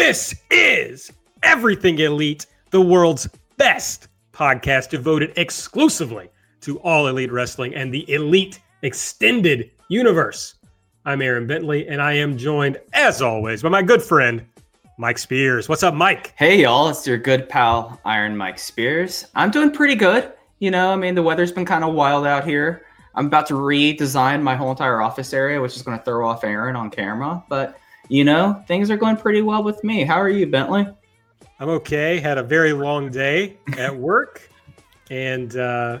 This is Everything Elite, the world's best podcast devoted exclusively to all elite wrestling and the elite extended universe. I'm Aaron Bentley, and I am joined, as always, by my good friend, Mike Spears. What's up, Mike? Hey, y'all. It's your good pal, Iron Mike Spears. I'm doing pretty good. You know, I mean, the weather's been kind of wild out here. I'm about to redesign my whole entire office area, which is going to throw off Aaron on camera. But you know, things are going pretty well with me. How are you, Bentley? I'm okay. Had a very long day at work. and uh,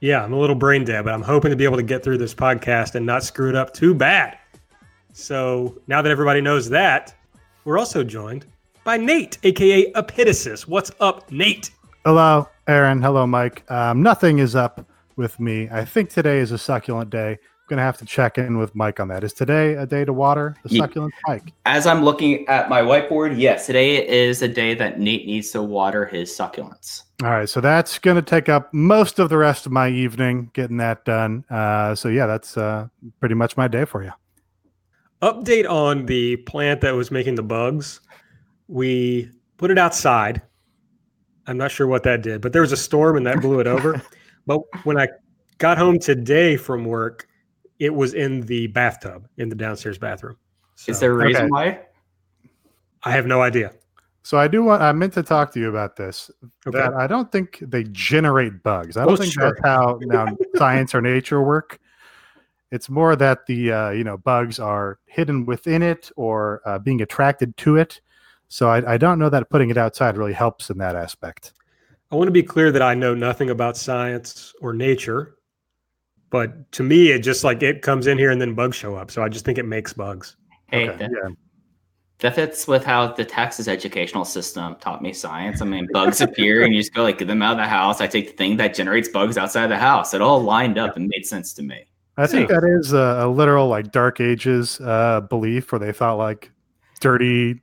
yeah, I'm a little brain dead, but I'm hoping to be able to get through this podcast and not screw it up too bad. So now that everybody knows that, we're also joined by Nate, aka Epitasis. What's up, Nate? Hello, Aaron. Hello, Mike. Um, nothing is up with me. I think today is a succulent day gonna have to check in with Mike on that. Is today a day to water the yeah. succulent, Mike? As I'm looking at my whiteboard, yes, today is a day that Nate needs to water his succulents. All right, so that's gonna take up most of the rest of my evening getting that done. Uh, so yeah, that's uh, pretty much my day for you. Update on the plant that was making the bugs. We put it outside. I'm not sure what that did, but there was a storm and that blew it over. but when I got home today from work, it was in the bathtub in the downstairs bathroom. So, Is there a reason okay. why? I have no idea. So I do want. I meant to talk to you about this. Okay. That I don't think they generate bugs. I don't think sure. that's how now science or nature work. It's more that the uh, you know bugs are hidden within it or uh, being attracted to it. So I, I don't know that putting it outside really helps in that aspect. I want to be clear that I know nothing about science or nature. But to me, it just like it comes in here and then bugs show up. So I just think it makes bugs. Hey, okay. that, yeah. that fits with how the Texas educational system taught me science. I mean, bugs appear and you just go like, get them out of the house. I take the thing that generates bugs outside the house. It all lined up and made sense to me. I think that is a, a literal like dark ages uh, belief where they thought like dirty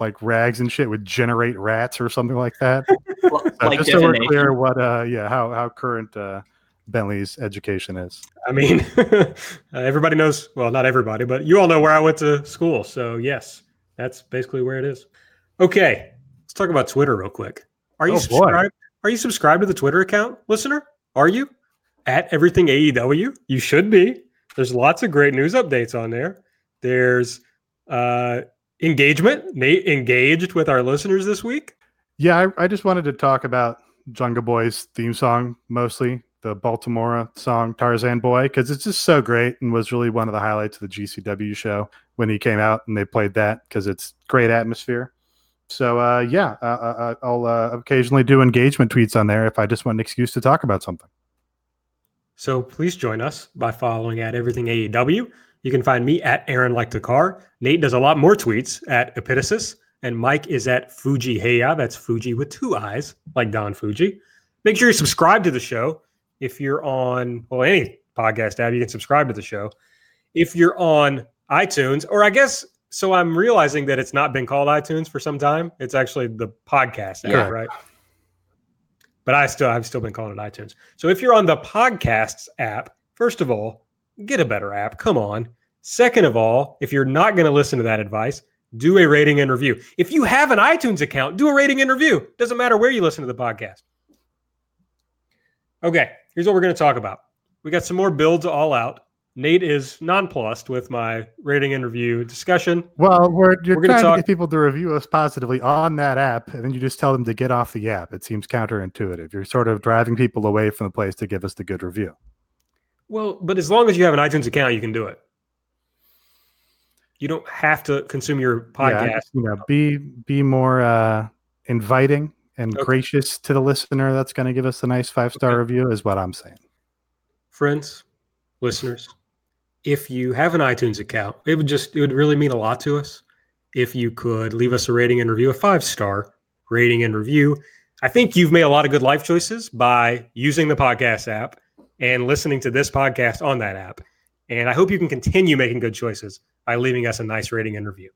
like rags and shit would generate rats or something like that. well, so like just so we're clear what uh yeah how how current uh Bentley's education is. I mean, everybody knows, well, not everybody, but you all know where I went to school. So, yes, that's basically where it is. Okay, let's talk about Twitter real quick. Are you oh, subscribed? Are you subscribed to the Twitter account, listener? Are you at everything AEW? You should be. There's lots of great news updates on there. There's uh, engagement. Nate engaged with our listeners this week. Yeah, I, I just wanted to talk about Jungle Boy's theme song mostly the Baltimora song Tarzan Boy because it's just so great and was really one of the highlights of the GCW show when he came out and they played that because it's great atmosphere. So uh, yeah, uh, uh, uh I'll uh, occasionally do engagement tweets on there if I just want an excuse to talk about something. So please join us by following at Everything AEW. You can find me at Aaron Like the Car. Nate does a lot more tweets at Epitasis, and Mike is at Fujii Heya. That's Fuji with two eyes, like Don Fujii. Make sure you subscribe to the show if you're on well any podcast app, you can subscribe to the show. If you're on iTunes, or I guess so, I'm realizing that it's not been called iTunes for some time. It's actually the podcast app, yeah. right? But I still I've still been calling it iTunes. So if you're on the podcasts app, first of all, get a better app. Come on. Second of all, if you're not going to listen to that advice, do a rating and review. If you have an iTunes account, do a rating and review. Doesn't matter where you listen to the podcast. Okay, here's what we're going to talk about. We got some more builds all out. Nate is nonplussed with my rating and review discussion. Well, we're you're we're trying talk- to get people to review us positively on that app, and then you just tell them to get off the app. It seems counterintuitive. You're sort of driving people away from the place to give us the good review. Well, but as long as you have an iTunes account, you can do it. You don't have to consume your podcast. Yeah, you know, be be more uh, inviting and okay. gracious to the listener that's going to give us a nice five star okay. review is what I'm saying. Friends, listeners, if you have an iTunes account, it would just it would really mean a lot to us if you could leave us a rating and review, a five star rating and review. I think you've made a lot of good life choices by using the podcast app and listening to this podcast on that app. And I hope you can continue making good choices by leaving us a nice rating and review.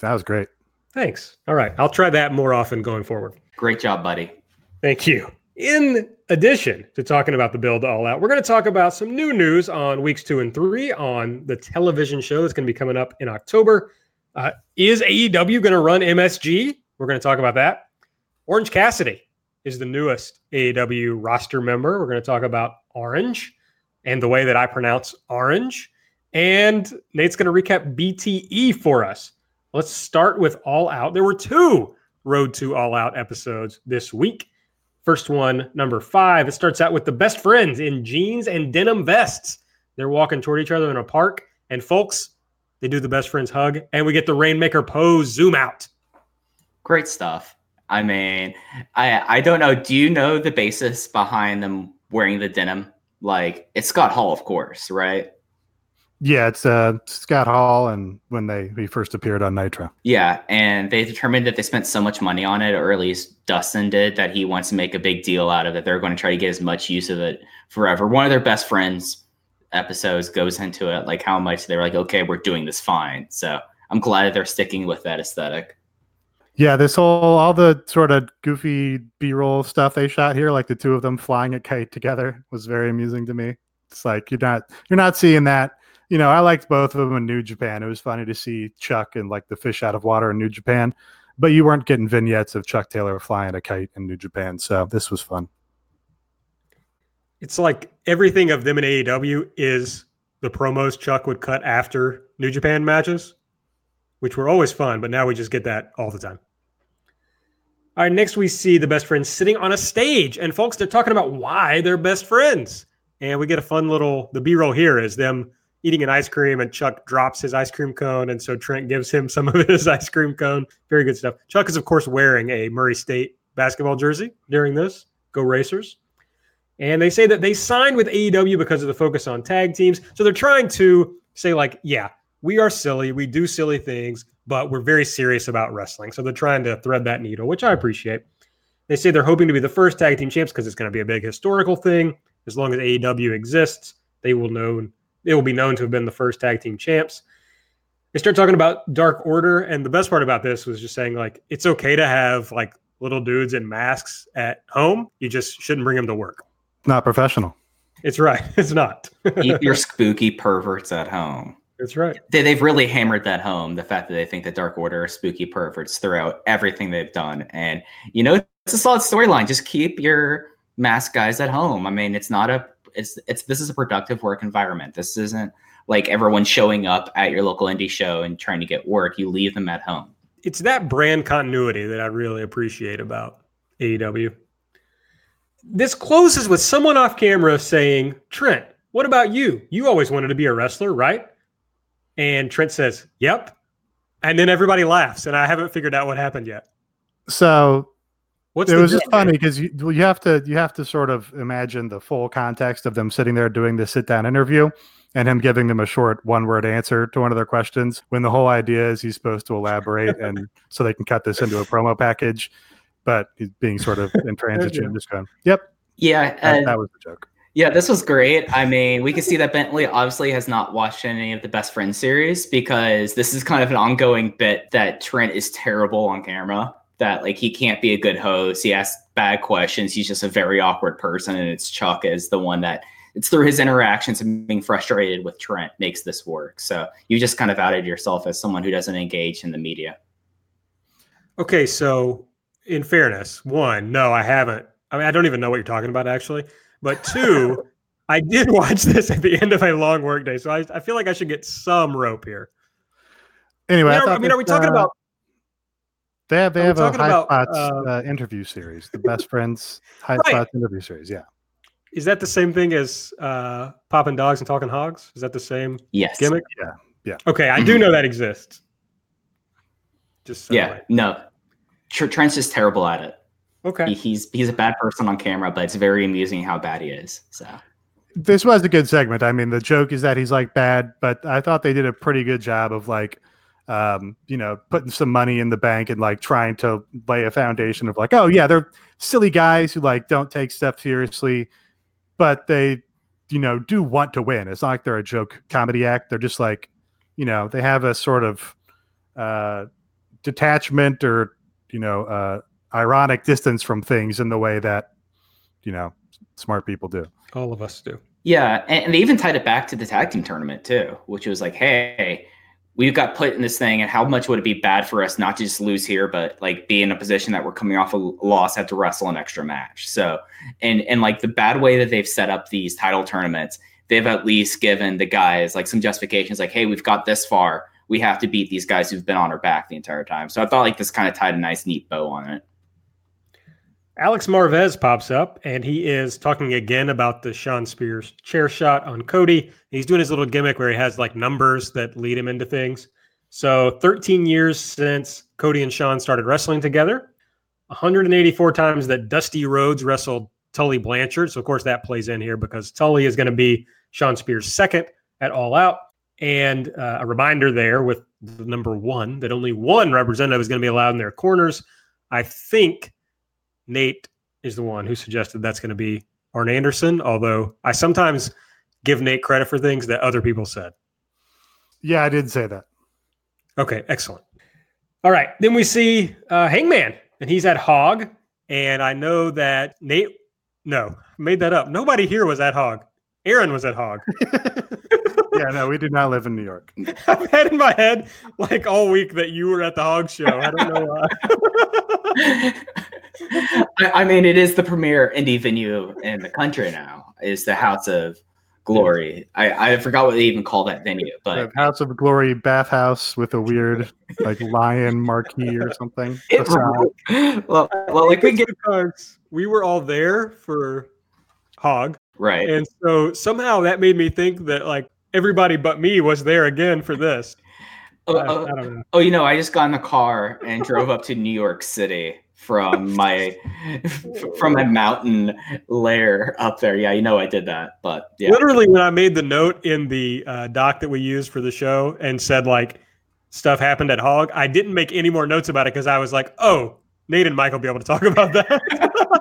That was great. Thanks. All right. I'll try that more often going forward. Great job, buddy. Thank you. In addition to talking about the build all out, we're going to talk about some new news on weeks two and three on the television show that's going to be coming up in October. Uh, is AEW going to run MSG? We're going to talk about that. Orange Cassidy is the newest AEW roster member. We're going to talk about Orange and the way that I pronounce orange. And Nate's going to recap BTE for us. Let's start with All Out. There were two Road to All Out episodes this week. First one, number five, it starts out with the best friends in jeans and denim vests. They're walking toward each other in a park. And folks, they do the best friends hug, and we get the Rainmaker pose zoom out. Great stuff. I mean, I I don't know. Do you know the basis behind them wearing the denim? Like it's Scott Hall, of course, right? Yeah, it's uh, Scott Hall, and when they he first appeared on Nitro. Yeah, and they determined that they spent so much money on it, or at least Dustin did, that he wants to make a big deal out of it. They're going to try to get as much use of it forever. One of their best friends episodes goes into it, like how much they're like, okay, we're doing this fine. So I'm glad that they're sticking with that aesthetic. Yeah, this whole all the sort of goofy B-roll stuff they shot here, like the two of them flying a kite together, was very amusing to me. It's like you're not you're not seeing that. You know, I liked both of them in New Japan. It was funny to see Chuck and like the fish out of water in New Japan, but you weren't getting vignettes of Chuck Taylor flying a kite in New Japan. So this was fun. It's like everything of them in AEW is the promos Chuck would cut after New Japan matches, which were always fun, but now we just get that all the time. All right, next we see the best friends sitting on a stage, and folks, they're talking about why they're best friends. And we get a fun little the B-roll here is them eating an ice cream, and Chuck drops his ice cream cone, and so Trent gives him some of his ice cream cone. Very good stuff. Chuck is, of course, wearing a Murray State basketball jersey during this. Go Racers! And they say that they signed with AEW because of the focus on tag teams. So they're trying to say, like, yeah, we are silly, we do silly things, but we're very serious about wrestling. So they're trying to thread that needle, which I appreciate. They say they're hoping to be the first tag team champs because it's going to be a big historical thing. As long as AEW exists, they will know they will be known to have been the first tag team champs. They start talking about Dark Order, and the best part about this was just saying like it's okay to have like little dudes in masks at home. You just shouldn't bring them to work. Not professional. It's right. It's not. Keep your spooky perverts at home. That's right. They, they've really hammered that home. The fact that they think the Dark Order are spooky perverts throughout everything they've done, and you know it's a solid storyline. Just keep your mask guys at home. I mean, it's not a it's it's this is a productive work environment. This isn't like everyone showing up at your local indie show and trying to get work. You leave them at home. It's that brand continuity that I really appreciate about AEW. This closes with someone off camera saying, Trent, what about you? You always wanted to be a wrestler, right? And Trent says, Yep. And then everybody laughs, and I haven't figured out what happened yet. So What's it was just funny because you you have to you have to sort of imagine the full context of them sitting there doing this sit down interview and him giving them a short one word answer to one of their questions when the whole idea is he's supposed to elaborate and so they can cut this into a promo package but he's being sort of in transition just going yep Yeah, that, and that was the joke Yeah, this was great. I mean, we can see that Bentley obviously has not watched any of the Best Friends series because this is kind of an ongoing bit that Trent is terrible on camera. That like he can't be a good host. He asks bad questions. He's just a very awkward person, and it's Chuck as the one that it's through his interactions and being frustrated with Trent makes this work. So you just kind of outed yourself as someone who doesn't engage in the media. Okay, so in fairness, one, no, I haven't. I mean, I don't even know what you're talking about actually. But two, I did watch this at the end of a long workday, so I, I feel like I should get some rope here. anyway I I, mean, are, thought I mean, are we talking uh, about? They have they are have a high about, spots uh, uh, interview series the best friends high Right. spots interview series yeah Is that the same thing as uh, popping dogs and talking hogs? Is that the same Yes. gimmick? Yeah, Yeah. Okay, I do know that exists. Just so Yeah. No. Tr- Trent's just terrible at it. Okay. He, he's he's a bad person on camera, but it's very amusing how bad he is. So this was a good segment. I mean, the joke is that he's like bad, but I thought they did a pretty good job of like, um, you know, putting some money in the bank and like trying to lay a foundation of like, oh yeah, they're silly guys who like don't take stuff seriously, but they, you know, do want to win. It's not like they're a joke comedy act. They're just like, you know, they have a sort of uh, detachment or you know, uh, ironic distance from things in the way that you know smart people do. All of us do. yeah, and, and they even tied it back to the tag team tournament too, which was like, hey, we got put in this thing and how much would it be bad for us not to just lose here but like be in a position that we're coming off a loss have to wrestle an extra match. So and and like the bad way that they've set up these title tournaments they've at least given the guys like some justifications like hey we've got this far. We have to beat these guys who've been on our back the entire time. So i thought like this kind of tied a nice neat bow on it Alex Marvez pops up and he is talking again about the Shawn Spears chair shot on Cody. He's doing his little gimmick where he has like numbers that lead him into things. So 13 years since Cody and Shawn started wrestling together, 184 times that Dusty Rhodes wrestled Tully Blanchard. So of course that plays in here because Tully is going to be Shawn Spears' second at All Out. And uh, a reminder there with the number one that only one representative is going to be allowed in their corners. I think Nate is the one who suggested that's going to be Arn Anderson, although I sometimes give Nate credit for things that other people said. Yeah, I did say that. Okay, excellent. All right, then we see uh, Hangman, and he's at Hog, and I know that Nate. No, made that up. Nobody here was at Hog. Aaron was at Hog. yeah, no, we did not live in New York. I've had in my head like all week that you were at the Hog show. I don't know why. I, I, mean, it is the premier indie venue in the country now. Is the House of Glory? I, I forgot what they even call that venue, but the House of Glory bathhouse with a weird like lion marquee or something. It, well, well, like we get cards. We were all there for Hog, right? And so somehow that made me think that like everybody but me was there again for this. Oh, I, oh, oh, you know, I just got in the car and drove up to New York City from my from my mountain lair up there. Yeah, you know I did that, but yeah. Literally, when I made the note in the uh, doc that we used for the show and said like stuff happened at Hog, I didn't make any more notes about it because I was like, oh, Nate and Mike will be able to talk about that.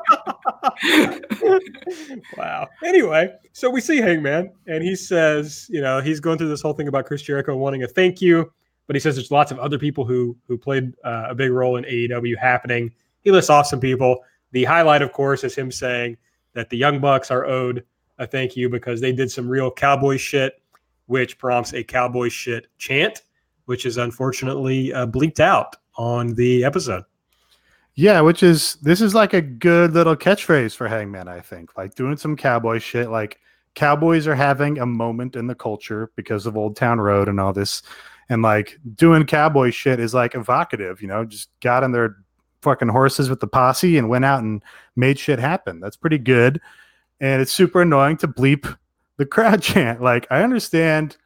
wow. Anyway, so we see Hangman, and he says, you know, he's going through this whole thing about Chris Jericho wanting a thank you, but he says there's lots of other people who who played uh, a big role in AEW happening he lists off some people. The highlight, of course, is him saying that the Young Bucks are owed a thank you because they did some real cowboy shit, which prompts a cowboy shit chant, which is unfortunately uh, bleeped out on the episode. Yeah, which is this is like a good little catchphrase for Hangman, I think. Like doing some cowboy shit. Like cowboys are having a moment in the culture because of Old Town Road and all this. And like doing cowboy shit is like evocative, you know, just got in their fucking horses with the posse and went out and made shit happen. That's pretty good. And it's super annoying to bleep the crowd chant. Like, I understand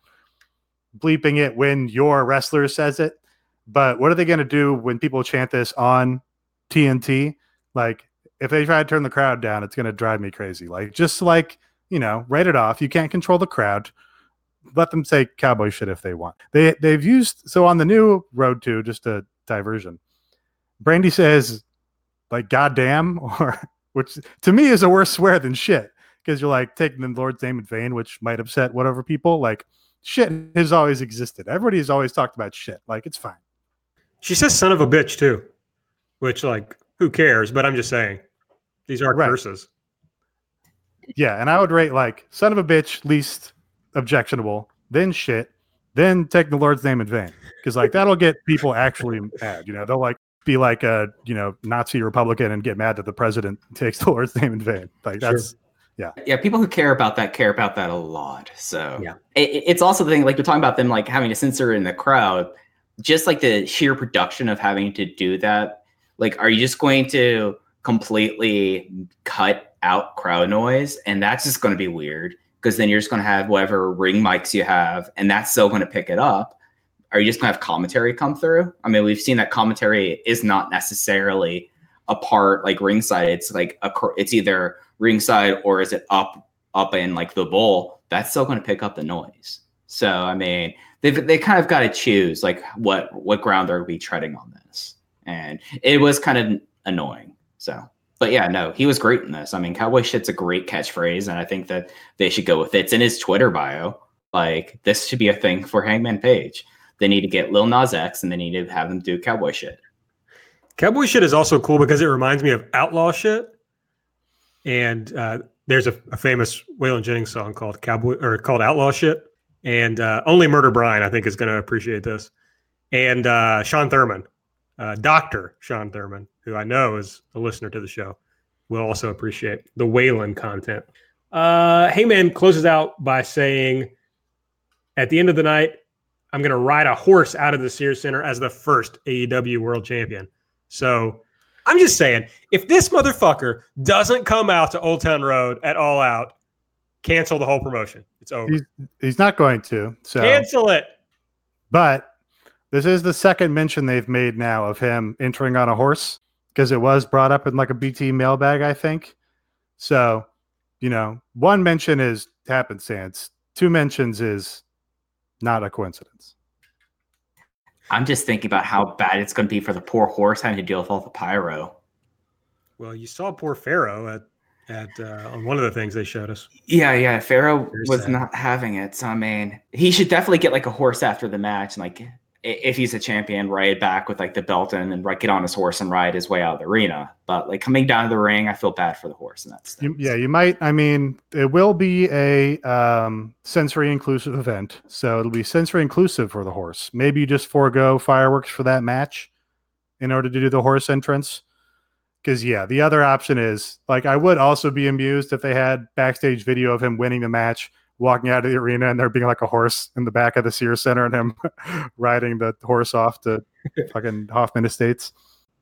bleeping it when your wrestler says it, but what are they going to do when people chant this on TNT? Like, if they try to turn the crowd down, it's going to drive me crazy. Like, just like, you know, write it off. You can't control the crowd. Let them say cowboy shit if they want. They they've used so on the new road to just a diversion Brandi says, like, goddamn, or which to me is a worse swear than shit because you're like taking the Lord's name in vain, which might upset whatever people. Like, shit has always existed. Everybody has always talked about shit. Like, it's fine. She says son of a bitch too, which, like, who cares? But I'm just saying, these are right. curses. Yeah. And I would rate, like, son of a bitch, least objectionable, then shit, then take the Lord's name in vain. Because, like, that'll get people actually mad. You know, they'll, like, be like a you know Nazi Republican and get mad that the president takes the Lord's name in vain. Like that's sure. yeah, yeah. People who care about that care about that a lot. So yeah, it, it's also the thing like you're talking about them like having to censor in the crowd. Just like the sheer production of having to do that. Like, are you just going to completely cut out crowd noise, and that's just going to be weird because then you're just going to have whatever ring mics you have, and that's still going to pick it up are you just going to have commentary come through? I mean, we've seen that commentary is not necessarily a part like ringside. It's like a it's either ringside or is it up up in like the bowl? That's still going to pick up the noise. So I mean, they they kind of got to choose like what what ground they're we treading on this, and it was kind of annoying. So, but yeah, no, he was great in this. I mean, cowboy shit's a great catchphrase, and I think that they should go with it. It's in his Twitter bio. Like this should be a thing for Hangman Page. They need to get Lil Nas X and they need to have them do cowboy shit. Cowboy shit is also cool because it reminds me of outlaw shit. And uh, there's a, a, famous Waylon Jennings song called Cowboy or called Outlaw Shit. and uh, only Murder Brian I think is going to appreciate this, and uh, Sean Thurman, uh, Doctor Sean Thurman, who I know is a listener to the show, will also appreciate the Waylon content. Uh, Hangman closes out by saying, "At the end of the night, I'm going to ride a horse out of the Sears Center as the first AEW World Champion." So. I'm just saying, if this motherfucker doesn't come out to Old Town Road at All Out, cancel the whole promotion. It's over. He's, he's not going to. So Cancel it. But this is the second mention they've made now of him entering on a horse because it was brought up in like a BT mailbag, I think. So, you know, one mention is happenstance, two mentions is not a coincidence. I'm just thinking about how bad it's going to be for the poor horse having to deal with all the pyro. Well, you saw poor Pharaoh at at uh, on one of the things they showed us. Yeah, yeah. Pharaoh Very was sad. not having it. So I mean, he should definitely get like a horse after the match, and like i- if he's a champion, ride back with like the belt and then right, get on his horse and ride his way out of the arena. But like coming down to the ring, I feel bad for the horse, and that's yeah, you might. I mean, it will be a um, sensory inclusive event, so it'll be sensory inclusive for the horse. Maybe you just forego fireworks for that match in order to do the horse entrance. Because yeah, the other option is like I would also be amused if they had backstage video of him winning the match, walking out of the arena, and there being like a horse in the back of the Sears Center, and him riding the horse off to fucking Hoffman Estates.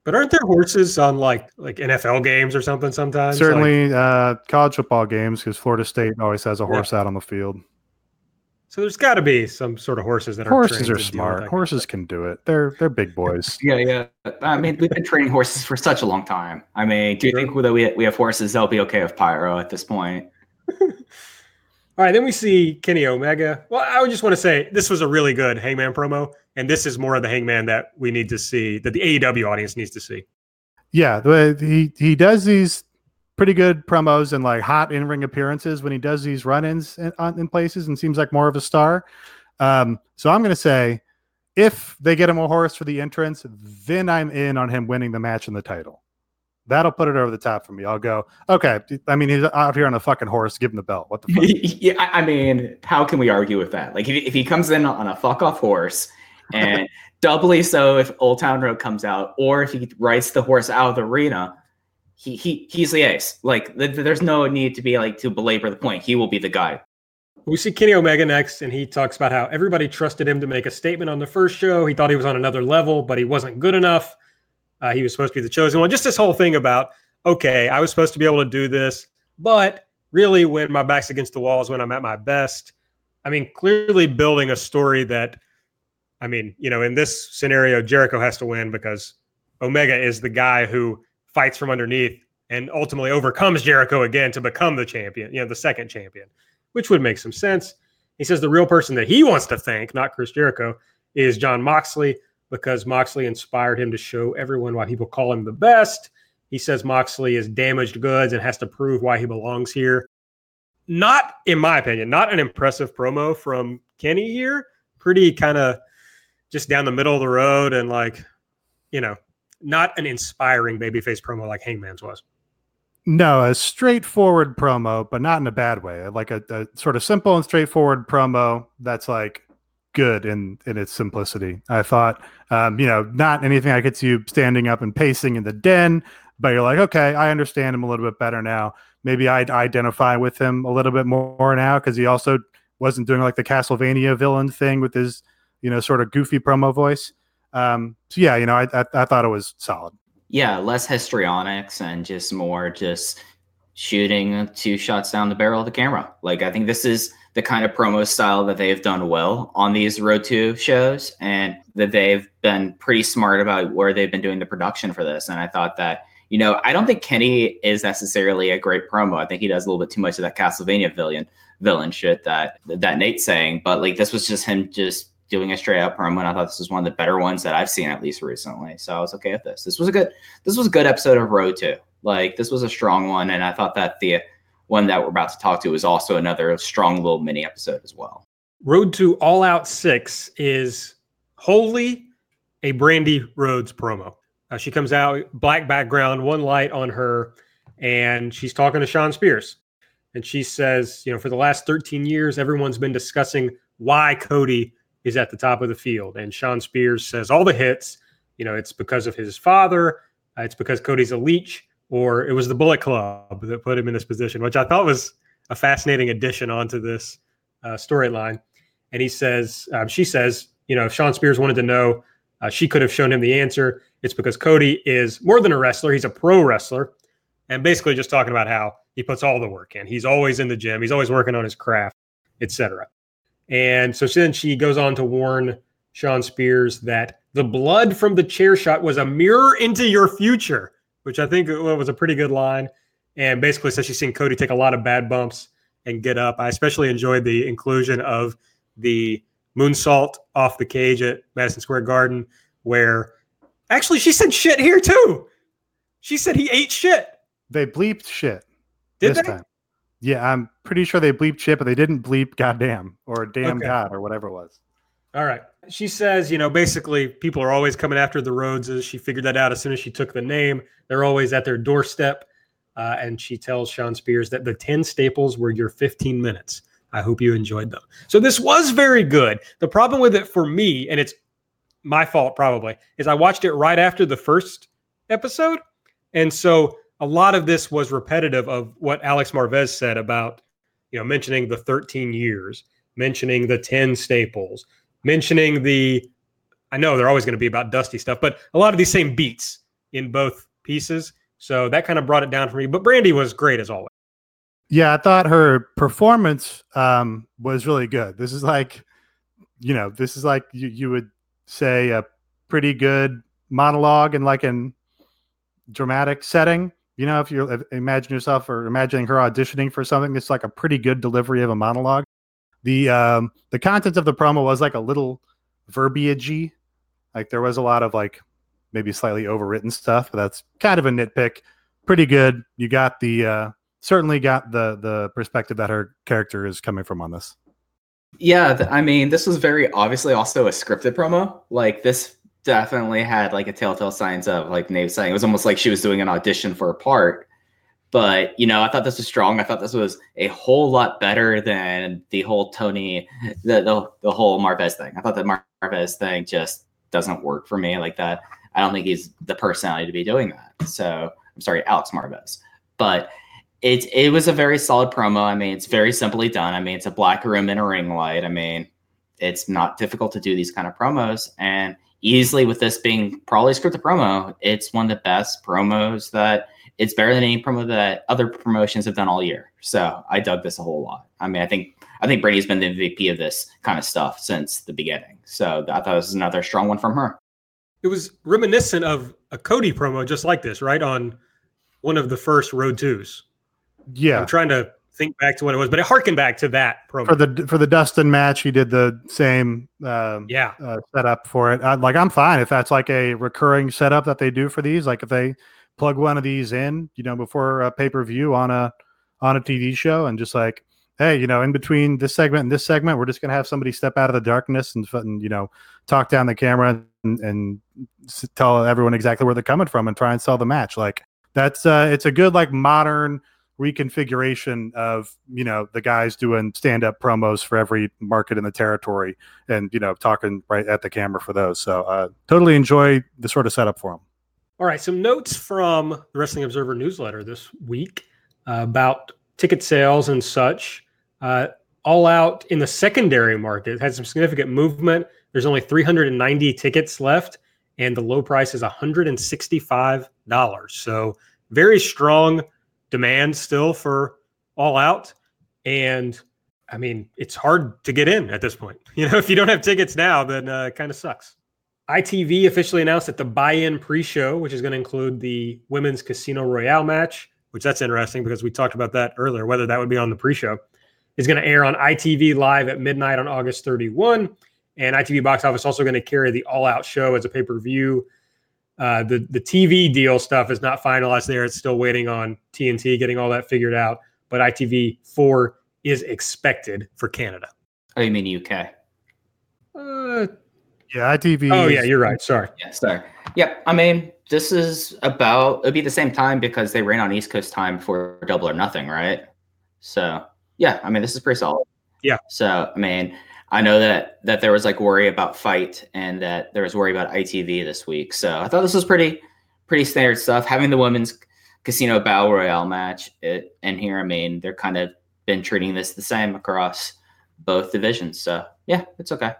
But aren't there horses on like like NFL games or something sometimes? Like, Certainly, uh, college football games because Florida State always has a Yeah. horse out on the field. so there's got to be some sort of horses that are Horses trained are to deal with smart. Horses can do it. They're they're big boys. Yeah, yeah. I mean, we've been training horses for such a long time. I mean, do you Sure. think that we we have horses that'll be okay with pyro at this point? All right, then we see Kenny Omega. Well, I would just want to say this was a really good Hangman promo, and this is more of the Hangman that we need to see, that the AEW audience needs to see. Yeah, the, he he does these pretty good promos and like hot in ring appearances when he does these run-ins in, in places and seems like more of a star. Um, so I'm gonna say if they get him a horse for the entrance, then I'm in on him winning the match and the title. That'll put it over the top for me. I'll go, okay. I mean, he's out here on a fucking horse. Give him the belt. What the fuck? yeah, I I mean, how can we argue with that? Like, if, if he comes in on a fuck off horse, and doubly so if Old Town Road comes out, or if he rides the horse out of the arena, he he he's the ace. Like, th- th- there's no need to be like to belabor the point. He will be the guy. We see Kenny Omega next, and he talks about how everybody trusted him to make a statement on the first show. He thought he was on another level, but he wasn't good enough. Uh, he was supposed to be the chosen one. Just this whole thing about, okay, I was supposed to be able to do this, but really, when my back's against the wall is when I'm at my best. I mean, clearly building a story that, I mean, you know, in this scenario, Jericho has to win because Omega is the guy who fights from underneath and ultimately overcomes Jericho again to become the champion, you know, the second champion which would make some sense. He says the real person that he wants to thank, not Chris Jericho, is Jon Moxley because Moxley inspired him to show everyone why people call him the best. He says Moxley is damaged goods and has to prove why he belongs here. Not, in my opinion, not an impressive promo from Kenny here. Pretty kind of just down the middle of the road and like, you know, not an inspiring babyface promo like Hangman's was. No, a straightforward promo, but not in a bad way. Like a, a sort of simple and straightforward promo that's like good in in its simplicity. I thought, um, you know, not anything I could see you standing up and pacing in the den, but you're like, okay, I understand him a little bit better now. Maybe I'd identify with him a little bit more now because he also wasn't doing like the Castlevania villain thing with his, you know, sort of goofy promo voice. Um, so yeah, you know, I, I I thought it was solid. Yeah, less histrionics and just more just shooting two shots down the barrel of the camera. Like I think this is the kind of promo style that they've done well on these Road to shows, and that they've been pretty smart about where they've been doing the production for this. And I thought that you know I don't think Kenny is necessarily a great promo. I think he does a little bit too much of that Castlevania villain villain shit that that Nate's saying. But like this was just him just doing a straight up promo, and I thought this was one of the better ones that I've seen at least recently. So I was okay with this. This was a good this was a good episode of Road to. Like this was a strong one, and I thought that the one that we're about to talk to is also another strong little mini episode as well. Road to All Out 6 is wholly a Brandi Rhodes promo. Uh, she comes out, black background, one light on her, and she's talking to Shawn Spears. And she says, you know, for the last 13 years, everyone's been discussing why Cody is at the top of the field. And Shawn Spears says all the hits, you know, it's because of his father, uh, it's because Cody's a leech, or it was the Bullet Club that put him in this position, which I thought was a fascinating addition onto this uh, storyline. And he says, um, she says, you know, if Shawn Spears wanted to know, uh, she could have shown him the answer. It's because Cody is more than a wrestler; he's a pro wrestler, and basically just talking about how he puts all the work in. He's always in the gym. He's always working on his craft, etc. And so then she goes on to warn Shawn Spears that the blood from the chair shot was a mirror into your future, which I think was a pretty good line. And basically says she's seen Cody take a lot of bad bumps and get up. I especially enjoyed the inclusion of the moonsault off the cage at Madison Square Garden, where actually she said shit here too. She said he ate shit. They bleeped shit. Did they? Time. Yeah, I'm pretty sure they bleeped shit, but they didn't bleep goddamn or damn okay. god or whatever it was. All right. She says, you know, basically people are always coming after the Rhodeses. She figured that out as soon as she took the name. They're always at their doorstep. Uh, and she tells Shawn Spears that the 10 staples were your 15 minutes. I hope you enjoyed them. So this was very good. The problem with it for me, and it's my fault probably, is I watched it right after the first episode. And so a lot of this was repetitive of what Alex Marvez said about, you know, mentioning the 13 years, mentioning the 10 staples, mentioning the, I know they're always going to be about dusty stuff, but a lot of these same beats in both pieces. So that kind of brought it down for me. But Brandi was great as always. Yeah, I thought her performance um, was really good. This is like, you know, this is like you, you would say a pretty good monologue in like an dramatic setting you know, if you imagine yourself or imagining her auditioning for something, it's like a pretty good delivery of a monologue. The um, the content of the promo was like a little verbiagey. Like there was a lot of like maybe slightly overwritten stuff, but that's kind of a nitpick. Pretty good. You got the uh, certainly got the the perspective that her character is coming from on this. Yeah, I mean, this was very obviously also a scripted promo. Like this definitely had like a telltale signs of like Nate saying it was almost like she was doing an audition for a part. But you know, I thought this was strong. I thought this was a whole lot better than the whole Tony, the the, the whole Marvez thing. I thought that Marvez thing just doesn't work for me like that. I don't think he's the personality to be doing that. So I'm sorry, Alex Marvez. But it it was a very solid promo. I mean, it's very simply done. I mean, it's a black room and a ring light. I mean, it's not difficult to do these kind of promos, and easily with this being probably scripted promo, it's one of the best promos that it's better than any promo that other promotions have done all year. So I dug this a whole lot. I mean, I think I think Brandi's been the MVP of this kind of stuff since the beginning. So I thought this was another strong one from her. It was reminiscent of a Cody promo just like this, right? On one of the first Road Twos. Yeah. I'm trying to think back to what it was, but it harkened back to that promo for the for the Dustin match. He did the same um, yeah uh, setup for it. I, like I'm fine if that's like a recurring setup that they do for these. Like if they plug one of these in, you know, before a pay per view on a on a TV show, and just like hey, you know, in between this segment and this segment, we're just gonna have somebody step out of the darkness and, and you know talk down the camera and, and tell everyone exactly where they're coming from and try and sell the match. Like that's uh, it's a good like modern reconfiguration of you know the guys doing stand-up promos for every market in the territory and you know talking right at the camera for those so uh, totally enjoy the sort of setup for them all right some notes from the wrestling observer newsletter this week uh, about ticket sales and such uh, all out in the secondary market had some significant movement there's only 390 tickets left and the low price is $165 so very strong demand still for all out. And I mean, it's hard to get in at this point. You know, if you don't have tickets now, then uh, it kind of sucks. ITV officially announced that the buy-in pre-show, which is going to include the women's Casino Royale match, which that's interesting because we talked about that earlier, whether that would be on the pre-show, is going to air on ITV live at midnight on August 31. And ITV Box Office also going to carry the All Out show as a pay-per-view uh, the the TV deal stuff is not finalized there. It's still waiting on TNT getting all that figured out. But ITV four is expected for Canada. Oh, you mean UK? Uh, yeah, ITV. Oh, yeah, you're right. Sorry. Yeah, sorry. Yep. I mean, this is about it'll be the same time because they ran on East Coast time for Double or Nothing, right? So yeah, I mean, this is pretty solid. Yeah. So I mean, I know that that there was like worry about FITE and that there was worry about ITV this week. So I thought this was pretty pretty standard stuff. Having the women's casino battle royale match it, and here, I mean, they're kind of been treating this the same across both divisions. So yeah, it's okay.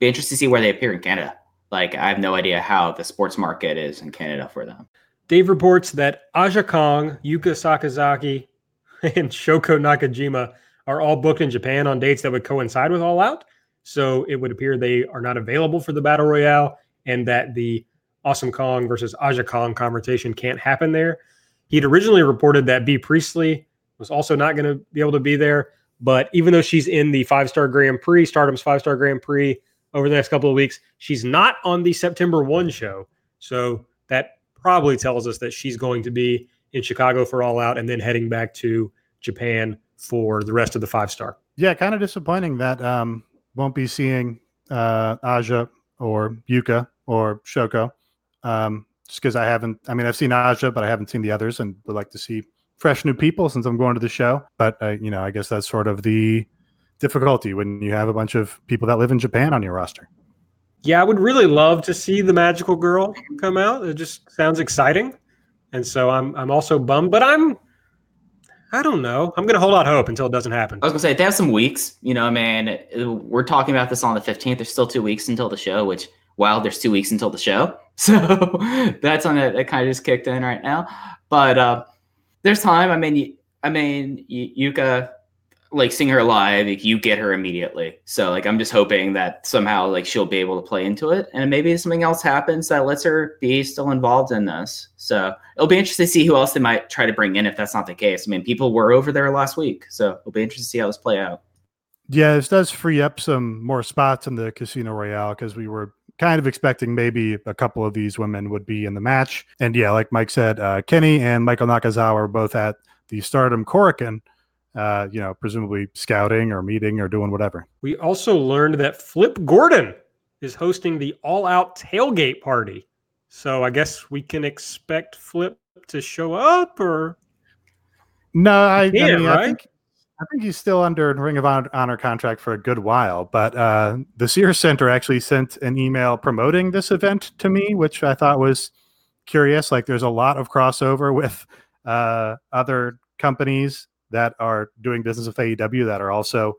Be interested to see where they appear in Canada. Like I have no idea how the sports market is in Canada for them. Dave reports that Aja Kong, Yuka Sakazaki, and Shoko Nakajima are all booked in Japan on dates that would coincide with All Out. So it would appear they are not available for the Battle Royale and that the Awesome Kong versus Aja Kong confrontation can't happen there. He'd originally reported that Bea Priestley was also not going to be able to be there. But even though she's in the five star Grand Prix, Stardom's five star Grand Prix over the next couple of weeks, she's not on the September 1 show. So that probably tells us that she's going to be in Chicago for All Out and then heading back to Japan for the rest of the five star. Yeah, kind of disappointing that um, won't be seeing uh, Aja or Yuka or Shoko. Um, just because I haven't, I mean, I've seen Aja, but I haven't seen the others and would like to see fresh new people since I'm going to the show. But, uh, you know, I guess that's sort of the difficulty when you have a bunch of people that live in Japan on your roster. Yeah, I would really love to see the magical girl come out. It just sounds exciting. And so I'm I'm also bummed, but I'm I don't know. I'm going to hold out hope until it doesn't happen. I was going to say, they have some weeks. You know, man, we're talking about this on the 15th. There's still two weeks until the show, which, wow, there's two weeks until the show. So that's on it. That kind of just kicked in right now. But uh, there's time. I mean, I mean, Yuka like seeing her live, like, you get her immediately. So like I'm just hoping that somehow like she'll be able to play into it, and maybe something else happens that lets her be still involved in this. So it'll be interesting to see who else they might try to bring in if that's not the case. I mean, people were over there last week, so it'll be interesting to see how this play out. Yeah, this does free up some more spots in the Casino Royale because we were kind of expecting maybe a couple of these women would be in the match. And yeah, like Mike said, uh, Kenny and Michael Nakazawa are both at the Stardom Korakuen uh, you know, presumably scouting or meeting or doing whatever. We also learned that Flip Gordon is hosting the all out tailgate party. So I guess we can expect Flip to show up or no, I, I mean, right? I think I think he's still under Ring of Honor contract for a good while, but uh, the Sears Center actually sent an email promoting this event to me, which I thought was curious. Like, there's a lot of crossover with uh, other companies that are doing business with AEW that are also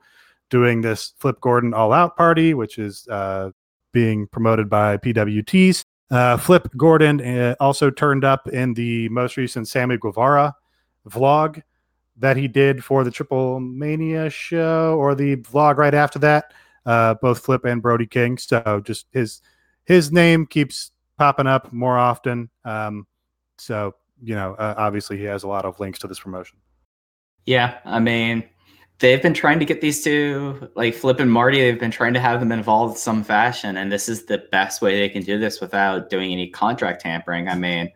doing this Flip Gordon All Out party, which is uh, being promoted by PWTs. Uh, Flip Gordon uh, also turned up in the most recent Sammy Guevara vlog that he did for the Triple Mania show, or the vlog right after that. Uh, both Flip and Brody King. So just his his name keeps popping up more often. Um, so you know, uh, obviously he has a lot of links to this promotion. Yeah, I mean, they've been trying to get these two, like Flip and Marty, they've been trying to have them involved in some fashion, and this is the best way they can do this without doing any contract tampering. I mean,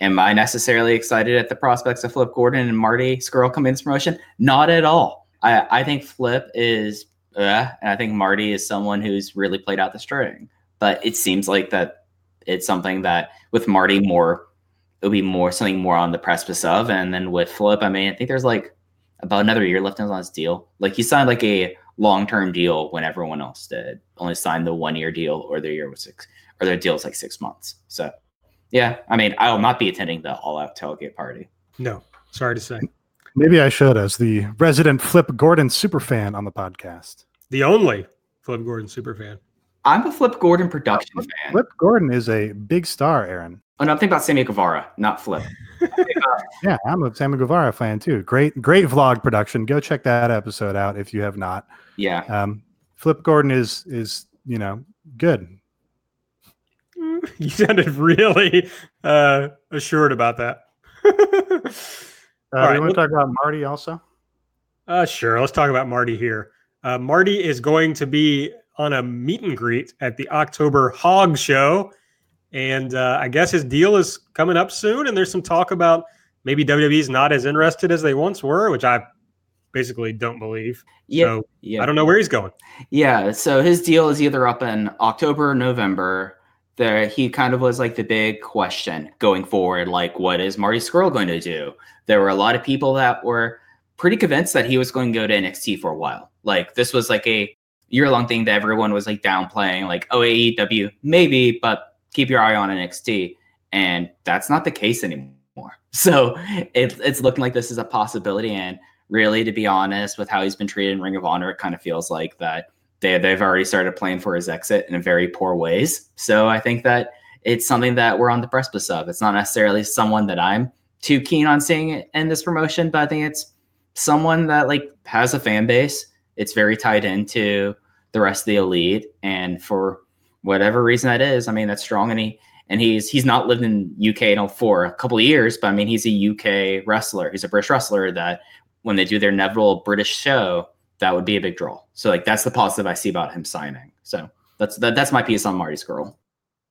am I necessarily excited at the prospects of Flip Gordon and Marty Scurll coming into promotion? Not at all. I, I think Flip is, uh, and I think Marty is someone who's really played out the string. But it seems like that it's something that with Marty more, it'll be more something more on the precipice of, and then with Flip, I mean, I think there's like about another year left on his deal. Like he signed like a long term deal when everyone else did. Only signed the one year deal or their year was six or their deal was like six months. So yeah, I mean, I will not be attending the all out tailgate party. No, sorry to say. Maybe I should, as the resident Flip Gordon super fan on the podcast. The only Flip Gordon super fan. I'm a Flip Gordon production Flip, fan. Flip Gordon is a big star, Aaron. Oh, no, I'm thinking about Sammy Guevara, not Flip. yeah, I'm a Sammy Guevara fan too. Great, great vlog production. Go check that episode out if you have not. Yeah. Um, Flip Gordon is is you know good. You sounded really uh, assured about that. uh, All right, want to talk about Marty also? Uh, sure. Let's talk about Marty here. Uh, Marty is going to be on a meet and greet at the October Hog Show and uh, I guess his deal is coming up soon. And there's some talk about maybe WWE's not as interested as they once were, which I basically don't believe. Yeah, so yeah. I don't know where he's going. Yeah, so his deal is either up in October or November. There, he kind of was like the big question going forward. Like, what is Marty Scurll going to do? There were a lot of people that were pretty convinced that he was going to go to NXT for a while. Like, this was like a year long thing that everyone was like downplaying, like oh AEW maybe, but keep your eye on NXT, and that's not the case anymore. So it, it's looking like this is a possibility, and really, to be honest, with how he's been treated in Ring of Honor, it kind of feels like that they they've already started playing for his exit in very poor ways. So I think that it's something that we're on the precipice of. It's not necessarily someone that I'm too keen on seeing in this promotion, but I think it's someone that like has a fan base. It's very tied into the rest of the elite, and for whatever reason that is, I mean that's strong, and he and he's he's not lived in UK in for a couple of years, but I mean he's a UK wrestler. He's a British wrestler that when they do their inevitable British show, that would be a big draw. So like that's the positive I see about him signing. So that's that, that's my piece on Marty Scurll.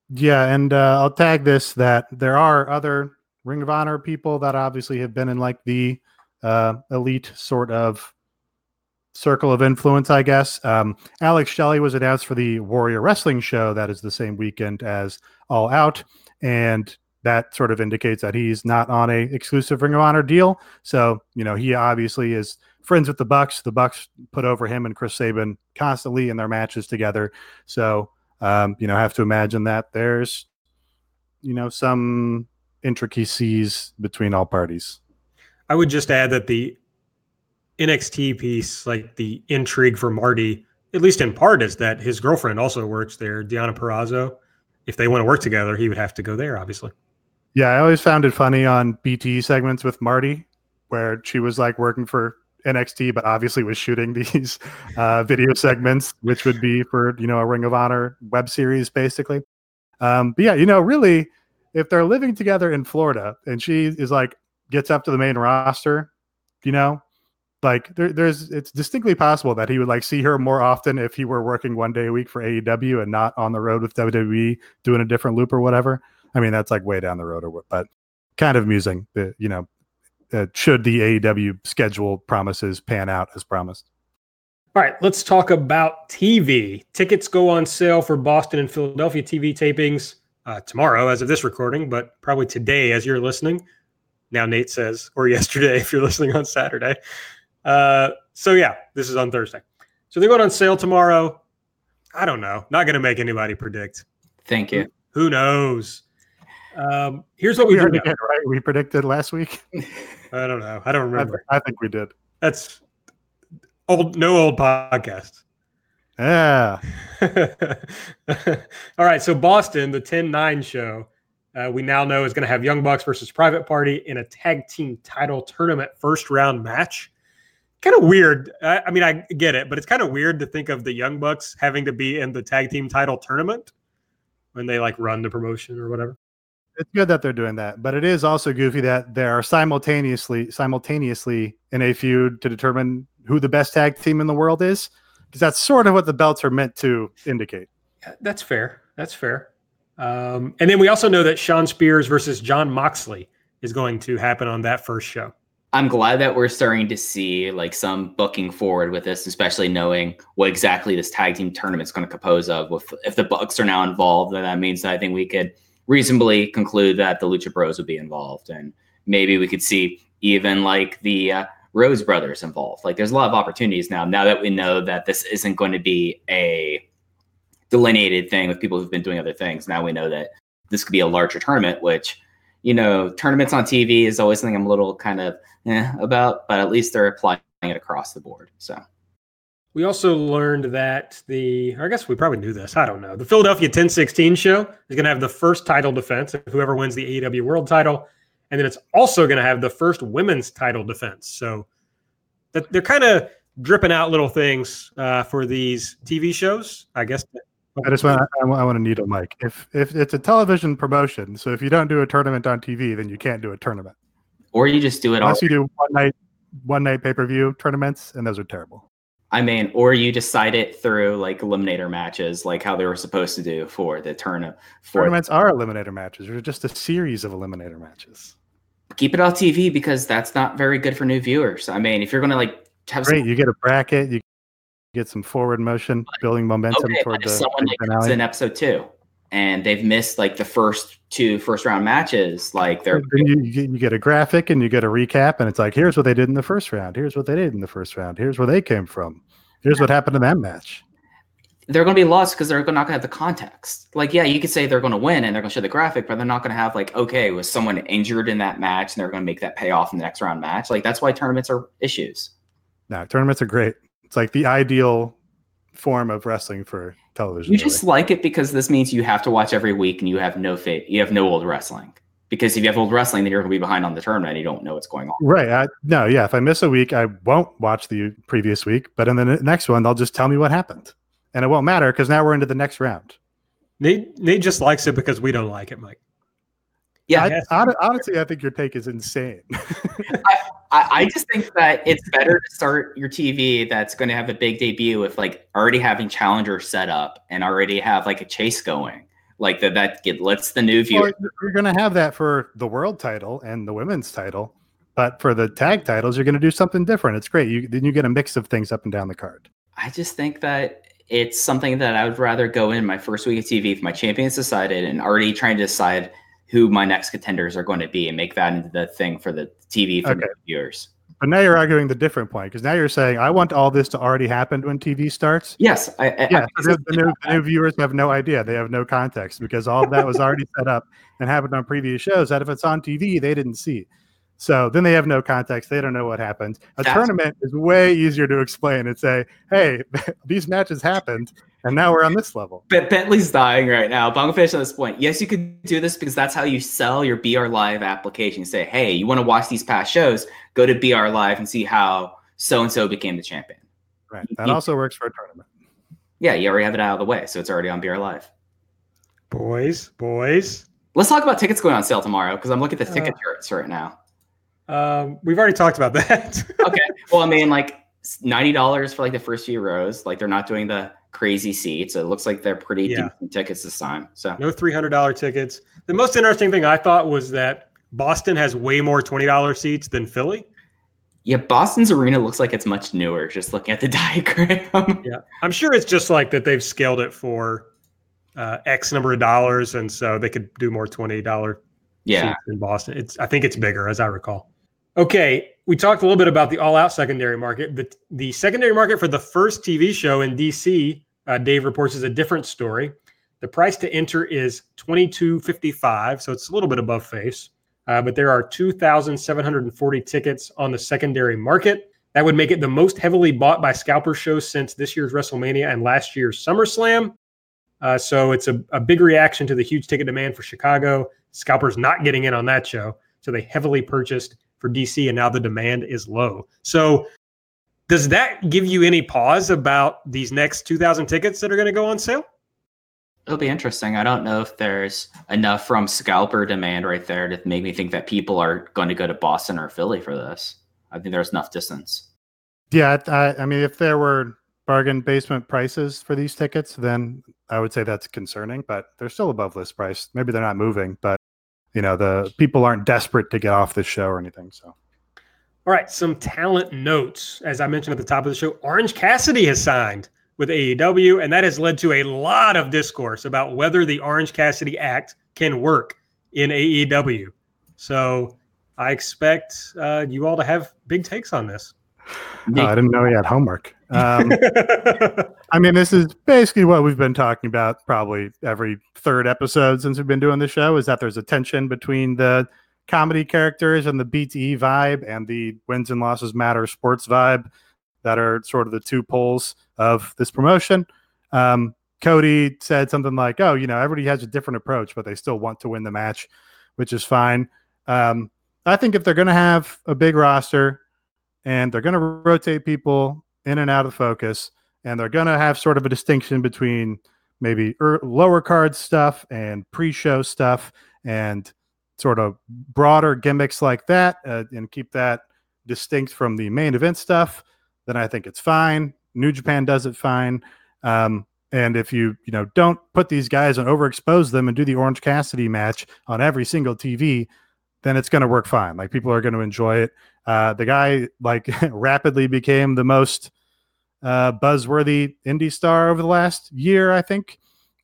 Yeah, and uh, I'll tag this that there are other Ring of Honor people that obviously have been in like the uh, elite sort of circle of influence, I guess. Um, Alex Shelley was announced for the Warrior Wrestling show that is the same weekend as All Out, and that sort of indicates that he's not on a exclusive Ring of Honor deal. So you know he obviously is friends with the Bucks. The Bucks put over him and Chris Sabin constantly in their matches together. So um, you know, have to imagine that there's you know some intricacies between all parties. I would just add that the NXT piece, like the intrigue for Marty, at least in part, is that his girlfriend also works there, Deonna Purrazzo. If they want to work together, he would have to go there, obviously. Yeah, I always found it funny on BT segments with Marty, where she was like working for NXT, but obviously was shooting these uh, video segments, which would be for you know a Ring of Honor web series, basically. Um, but yeah, you know, really, if they're living together in Florida and she is like gets up to the main roster, you know, like there, there's it's distinctly possible that he would like see her more often if he were working one day a week for AEW and not on the road with WWE doing a different loop or whatever. I mean, that's like way down the road, or what, but kind of amusing you know uh, should the AEW schedule promises pan out as promised. All right, let's talk about TV. Tickets go on sale for Boston and Philadelphia TV tapings uh, tomorrow, as of this recording, but probably today as you're listening. Now, Nate says, or yesterday if you're listening on Saturday. Uh, so, yeah, this is on Thursday. So they're going on sale tomorrow. I don't know. Not going to make anybody predict. Thank you. Who knows? Um, here's what we, we did, right? We predicted last week. I don't know. I don't remember. I, th- I think we did. That's old. No old podcast. Yeah. All right. So Boston, the 10-9 show, uh, we now know is going to have Young Bucks versus Private Party in a tag team title tournament first round match. Kind of weird. I, I mean, I get it, but it's kind of weird to think of the Young Bucks having to be in the tag team title tournament when they like run the promotion or whatever it's good that they're doing that, but it is also goofy that they are simultaneously simultaneously in a feud to determine who the best tag team in the world is, because that's sort of what the belts are meant to indicate. That's fair. That's fair. Um, and then we also know that Shawn Spears versus Jon Moxley is going to happen on that first show. I'm glad that we're starting to see like some booking forward with this, especially knowing what exactly this tag team tournament is going to compose of. With if the Bucks are now involved, then that means that I think we could reasonably conclude that the Lucha Bros would be involved, and maybe we could see even like the uh, Rose brothers involved. Like, there's a lot of opportunities now. Now that we know that this isn't going to be a delineated thing with people who've been doing other things, now we know that this could be a larger tournament, which you know, tournaments on TV is always something I'm a little kind of eh, about, but at least they're applying it across the board. So we also learned that the, I guess we probably knew this. I don't know. The Philadelphia 1016 show is going to have the first title defense, of whoever wins the AEW World title. And then it's also going to have the first women's title defense. So that they're kind of dripping out little things uh, for these TV shows, I guess. I just want I, I want to need a mic. If if it's a television promotion, so if you don't do a tournament on TV, then you can't do a tournament. Or you just do it. Unless all- you do one night one night pay per view tournaments, and those are terrible. I mean, or you decide it through like eliminator matches, like how they were supposed to do for the tournament. Tournaments are eliminator matches. They're just a series of eliminator matches. Keep it off TV because that's not very good for new viewers. I mean, if you're going to like have great, some... you get a bracket, you get some forward motion, building momentum okay, toward the someone like in episode two, and they've missed like the first two first round matches, like they're you, you get a graphic and you get a recap, and it's like here's what they did in the first round, here's what they did in the first round, here's where they came from. Here's what happened in that match. they're going to be lost because they're not going to have the context. Like, yeah, you could say they're going to win and they're going to show the graphic, but they're not going to have like, okay, was someone injured in that match and they're going to make that pay off in the next round match. Like, that's why tournaments are issues. No, tournaments are great. It's like the ideal form of wrestling for television. You just like it because this means you have to watch every week and you have no fate. You have no old wrestling. Because if you have old wrestling, then you're going to be behind on the tournament. And you don't know what's going on. Right. I, no, yeah. If I miss a week, I won't watch the previous week. But in the next one, they'll just tell me what happened. And it won't matter because now we're into the next round. Nate, Nate just likes it because we don't like it, Mike. Yeah. I, honestly, I think your take is insane. I, I, just think that it's better to start your TV that's going to have a big debut with like already having challenger set up and already have like a chase going like that that get, lets the new viewer. Well, you're going to have that for the world title and the women's title, but for the tag titles, you're going to do something different. It's great. You then you get a mix of things up and down the card. I just think that it's something that I would rather go in my first week of TV if my champion's decided and already trying to decide who my next contenders are going to be and make that into the thing for the TV for okay. the viewers. But now you're arguing the different point because now you're saying I want all this to already happen when TV starts. Yes, I, I, yeah. I, the, new, the, new, viewers have no idea; they have no context because all of that was already set up and happened on previous shows. That if it's on TV, they didn't see. So then they have no context; they don't know what happened. A That's tournament is way easier to explain and say, "Hey, these matches happened, and now we're on this level. Bentley's dying right now. Bongfish at this point. Yes, you could do this because that's how you sell your BR Live application. You say, hey, you want to watch these past shows? Go to BR Live and see how so and so became the champion. Right. That you, also works for a tournament. Yeah, you already have it out of the way, so it's already on BR Live. Boys, boys. Let's talk about tickets going on sale tomorrow because I'm looking at the ticket uh, charts right now. Um, we've already talked about that. okay. Well, I mean, like ninety dollars for like the first few rows. Like they're not doing the crazy seats. It looks like they're pretty yeah. decent tickets this time. So no three hundred dollar tickets. The most interesting thing I thought was that Boston has way more twenty dollar seats than Philly. Yeah, Boston's arena looks like it's much newer. Just looking at the diagram. yeah, I'm sure it's just like that. They've scaled it for uh, X number of dollars, and so they could do more twenty dollar. Yeah, in Boston, it's I think it's bigger as I recall. Okay, we talked a little bit about the all-out secondary market. The the secondary market for the first TV show in DC uh, Dave reports is a different story. The price to enter is twenty two fifty five, so it's a little bit above face. Uh, but there are two thousand seven hundred and forty tickets on the secondary market. That would make it the most heavily bought by scalper shows since this year's WrestleMania and last year's SummerSlam. Uh, so it's a, a big reaction to the huge ticket demand for Chicago. Scalpers not getting in on that show, so they heavily purchased for DC, and now the demand is low. So does that give you any pause about these next 2,000 tickets that are going to go on sale? It'll be interesting. I don't know if there's enough from scalper demand right there to make me think that people are going to go to Boston or Philly for this. I think there's enough distance. Yeah, I, I mean, if there were bargain basement prices for these tickets, then I would say that's concerning. But they're still above list price. Maybe they're not moving, but you know, the people aren't desperate to get off this show or anything. So all right, some talent notes. As I mentioned at the top of the show, Orange Cassidy has signed with AEW, and that has led to a lot of discourse about whether the Orange Cassidy Act can work in AEW. So I expect uh, you all to have big takes on this. Oh, I didn't know he had homework. Um, I mean, this is basically what we've been talking about probably every third episode since we've been doing the show is that there's a tension between the comedy characters and the BTE vibe and the wins and losses matter sports vibe that are sort of the two poles of this promotion. Um, Cody said something like, "Oh, you know, everybody has a different approach, but they still want to win the match, which is fine." Um, I think if they're going to have a big roster and they're going to rotate people in and out of focus, and they're going to have sort of a distinction between maybe er- lower card stuff and pre-show stuff and sort of broader gimmicks like that uh, and keep that distinct from the main event stuff, then I think it's fine. New Japan does it fine. Um, and if you you know don't put these guys and overexpose them and do the Orange Cassidy match on every single TV, then it's going to work fine. Like people are going to enjoy it. Uh, the guy like rapidly became the most uh, buzzworthy indie star over the last year, I think.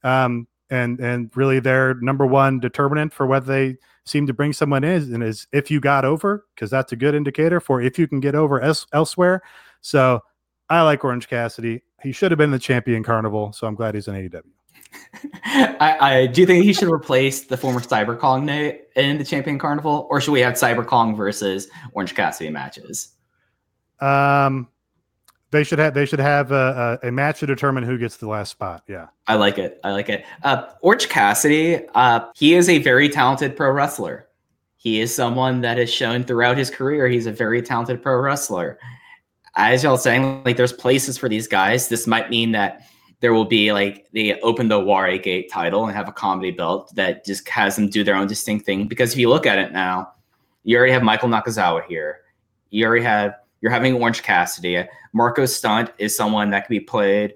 Um, and and really their number one determinant for whether they seem to bring someone in and is if you got over because that's a good indicator for if you can get over es- elsewhere. So I like Orange Cassidy. he should have been the champion carnival. So I'm glad he's in AEW. I, I do you think he should replace the former Cyber Kong in the Champion Carnival, or should we have Cyber Kong versus Orange Cassidy matches? Um, they should have they should have a, a, a, match to determine who gets the last spot. Yeah, I like it. I like it. Uh, Orange Cassidy, uh, he is a very talented pro wrestler. He is someone that has shown throughout his career he's a very talented pro wrestler. As y'all saying, like there's places for these guys. This might mean that there will be like they open the Owarai Gate title and have a comedy belt that just has them do their own distinct thing. Because if you look at it now, you already have Michael Nakazawa here. You already have you're having Orange Cassidy. Marko Stunt is someone that can be played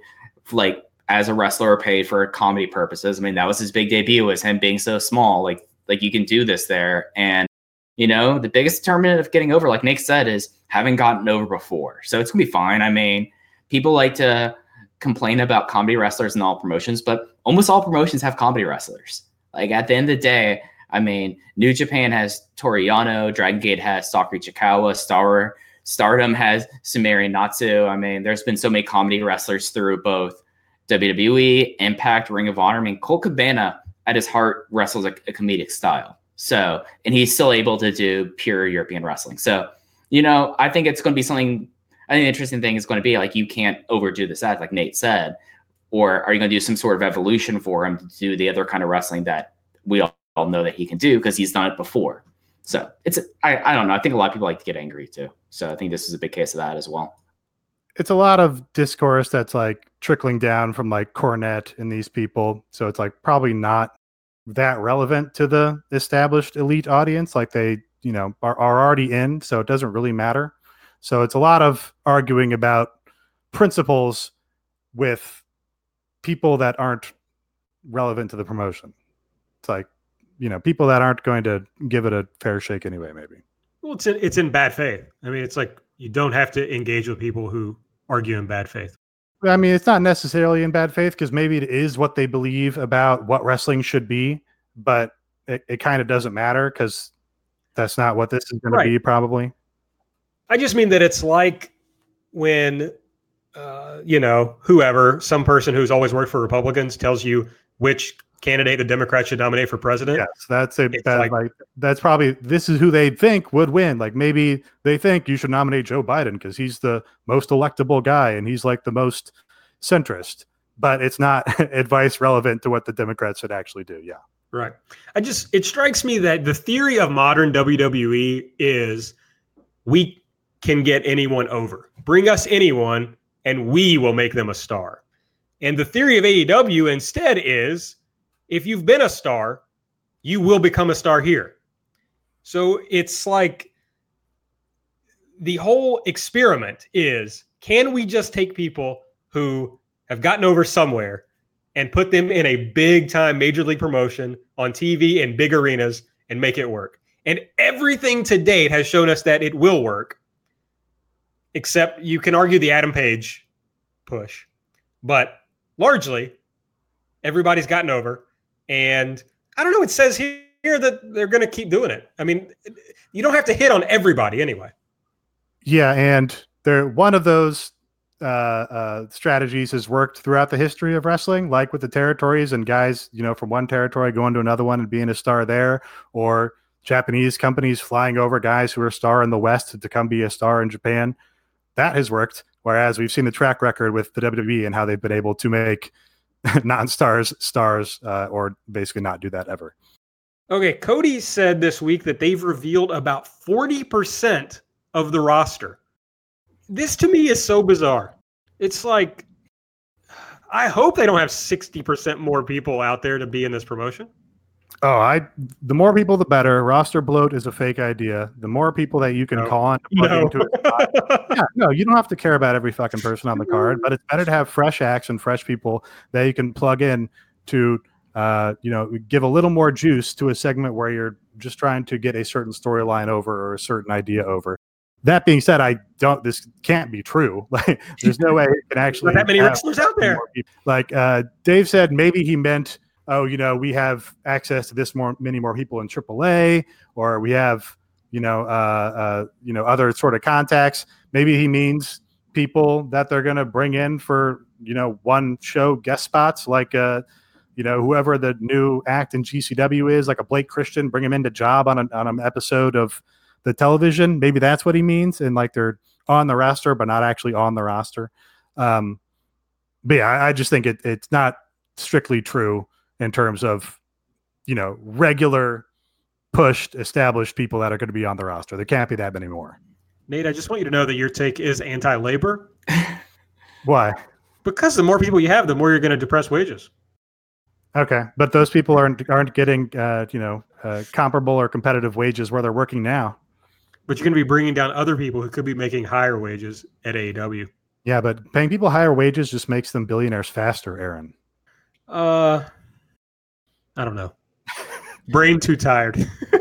like as a wrestler or paid for comedy purposes. I mean, that was his big debut was him being so small. Like like you can do this there. And you know, the biggest determinant of getting over, like Nick said, is having gotten over before. So it's gonna be fine. I mean, people like to complain about comedy wrestlers in all promotions, but almost all promotions have comedy wrestlers. Like at the end of the day, I mean, New Japan has Toru Yano, Dragon Gate has Sakura Chikawa, Star Stardom has Sumire Natsu. I mean, there's been so many comedy wrestlers through both WWE, Impact, Ring of Honor. I mean, Colt Cabana at his heart wrestles a, a comedic style. So, and he's still able to do pure European wrestling. So, you know, I think it's going to be something I think the interesting thing is going to be like you can't overdo this act, like Nate said, or are you going to do some sort of evolution for him to do the other kind of wrestling that we all, all know that he can do because he's done it before. So it's I, I don't know. I think a lot of people like to get angry too. So I think this is a big case of that as well. It's a lot of discourse that's like trickling down from like Cornette and these people. So it's like probably not that relevant to the established elite audience. Like they, you know, are, are already in. So it doesn't really matter. So it's a lot of arguing about principles with people that aren't relevant to the promotion. It's like, you know, people that aren't going to give it a fair shake anyway, maybe. Well, it's in, it's in bad faith. I mean, it's like you don't have to engage with people who argue in bad faith. I mean, it's not necessarily in bad faith because maybe it is what they believe about what wrestling should be, but it, it kind of doesn't matter because that's not what this is going right. to be, probably. I just mean that it's like when, uh, you know, whoever, some person who's always worked for Republicans tells you which candidate the Democrats should nominate for president. Yes, that's a that, like, like, that's probably this is who they think would win. Like maybe they think you should nominate Joe Biden because he's the most electable guy and he's like the most centrist. But it's not advice relevant to what the Democrats should actually do. Yeah. Right. I just it strikes me that the theory of modern WWE is we can get anyone over. Bring us anyone, and we will make them a star. And the theory of AEW instead is if you've been a star, you will become a star here. So it's like the whole experiment is can we just take people who have gotten over somewhere and put them in a big time major league promotion on TV in big arenas and make it work? And everything to date has shown us that it will work except you can argue the Adam Page push, but largely everybody's gotten over. And I don't know, it says here that they're going to keep doing it. I mean, you don't have to hit on everybody anyway. Yeah. And they're one of those uh, uh, strategies has worked throughout the history of wrestling, like with the territories and guys, you know, from one territory going to another one and being a star there, or Japanese companies flying over guys who are a star in the West to come be a star in Japan that has worked. Whereas we've seen the track record with the WWE and how they've been able to make non-stars stars, uh, or basically not do that ever. Okay, Cody said this week that they've revealed about forty percent of the roster. This to me is so bizarre. It's like I hope they don't have sixty percent more people out there to be in this promotion. Oh, I the more people the better. Roster bloat is a fake idea. The more people that you can no. call on to plug no. into it. yeah, no, you don't have to care about every fucking person on the card, but it's better to have fresh acts and fresh people that you can plug in to uh, you know, give a little more juice to a segment where you're just trying to get a certain storyline over or a certain idea over. That being said, I don't. This can't be true. Like, there's no way it can actually. that many wrestlers out there. Like uh, Dave said, maybe he meant oh, you know, we have access to this more many more people in AAA, or we have, you know, uh, uh, you know, other sort of contacts. Maybe he means people that they're going to bring in for you know one show guest spots like uh you know whoever the new act in GCW is like a Blake Christian bring him into job on, a, on an episode of the television maybe that's what he means and like they're on the roster but not actually on the roster um but yeah I, I just think it, it's not strictly true in terms of you know regular pushed established people that are going to be on the roster there can't be that many more Nate, I just want you to know that your take is anti-labor why because the more people you have, the more you're going to depress wages. Okay, but those people aren't aren't getting uh, you know uh, comparable or competitive wages where they're working now. But you're going to be bringing down other people who could be making higher wages at AEW. Yeah, but paying people higher wages just makes them billionaires faster, Aaron. Uh, I don't know. Brain too tired.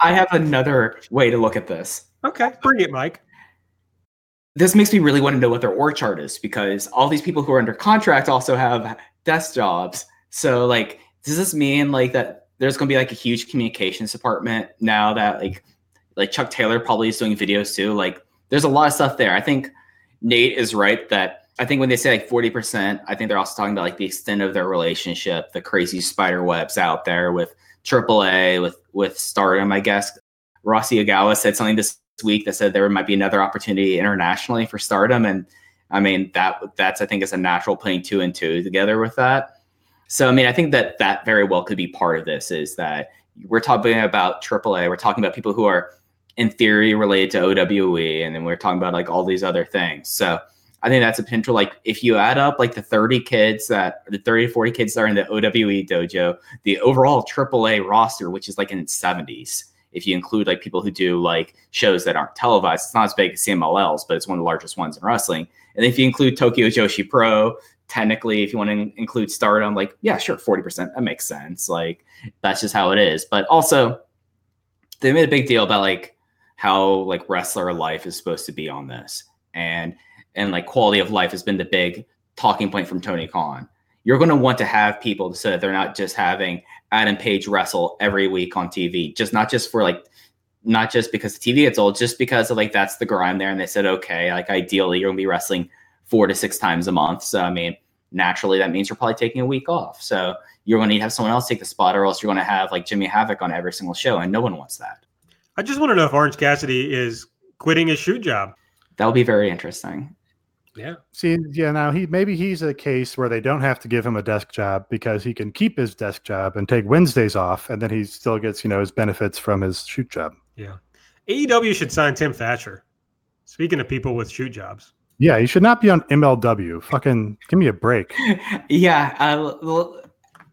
I have another way to look at this. okay, bring it, Mike. This makes me really want to know what their org chart is because all these people who are under contract also have desk jobs. So, like, does this mean like that there's going to be like a huge communications department now that like like Chuck Taylor probably is doing videos too? Like, there's a lot of stuff there. I think Nate is right that I think when they say like 40%, I think they're also talking about like the extent of their relationship, the crazy spider webs out there with AAA, with with Stardom, I guess. Rossy Ogawa said something this week that said there might be another opportunity internationally for Stardom, and I mean that that's I think is a natural putting two and two together with that. So I mean I think that that very well could be part of this is that we're talking about AAA, we're talking about people who are in theory related to OWE, and then we're talking about like all these other things. So I think that's a potential. Like if you add up like the 30 kids that the 30 to 40 kids that are in the OWE dojo, the overall AAA roster, which is like in its 70s, if you include like people who do like shows that aren't televised, it's not as big as CMLLs, but it's one of the largest ones in wrestling. And if you include Tokyo Joshi Pro, technically, if you want to include Stardom, like yeah, sure, 40%, that makes sense. Like that's just how it is. But also, they made a big deal about like how like wrestler life is supposed to be on this, and and like quality of life has been the big talking point from Tony Khan. You're going to want to have people so that they're not just having Adam Page wrestle every week on TV, just not just for like, not just because the TV gets old, just because of like that's the grind there. And they said, okay, like ideally you're gonna be wrestling four to six times a month. So I mean, naturally that means you're probably taking a week off. So you're going to need to have someone else take the spot, or else you're going to have like Jimmy Havoc on every single show, and no one wants that. I just want to know if Orange Cassidy is quitting his shoot job. That would be very interesting. Yeah. See, yeah, now he maybe he's a case where they don't have to give him a desk job because he can keep his desk job and take Wednesdays off, and then he still gets you know his benefits from his shoot job. Yeah. AEW should sign Tim Thatcher. Speaking of people with shoot jobs. Yeah, he should not be on MLW. Fucking give me a break. yeah, uh,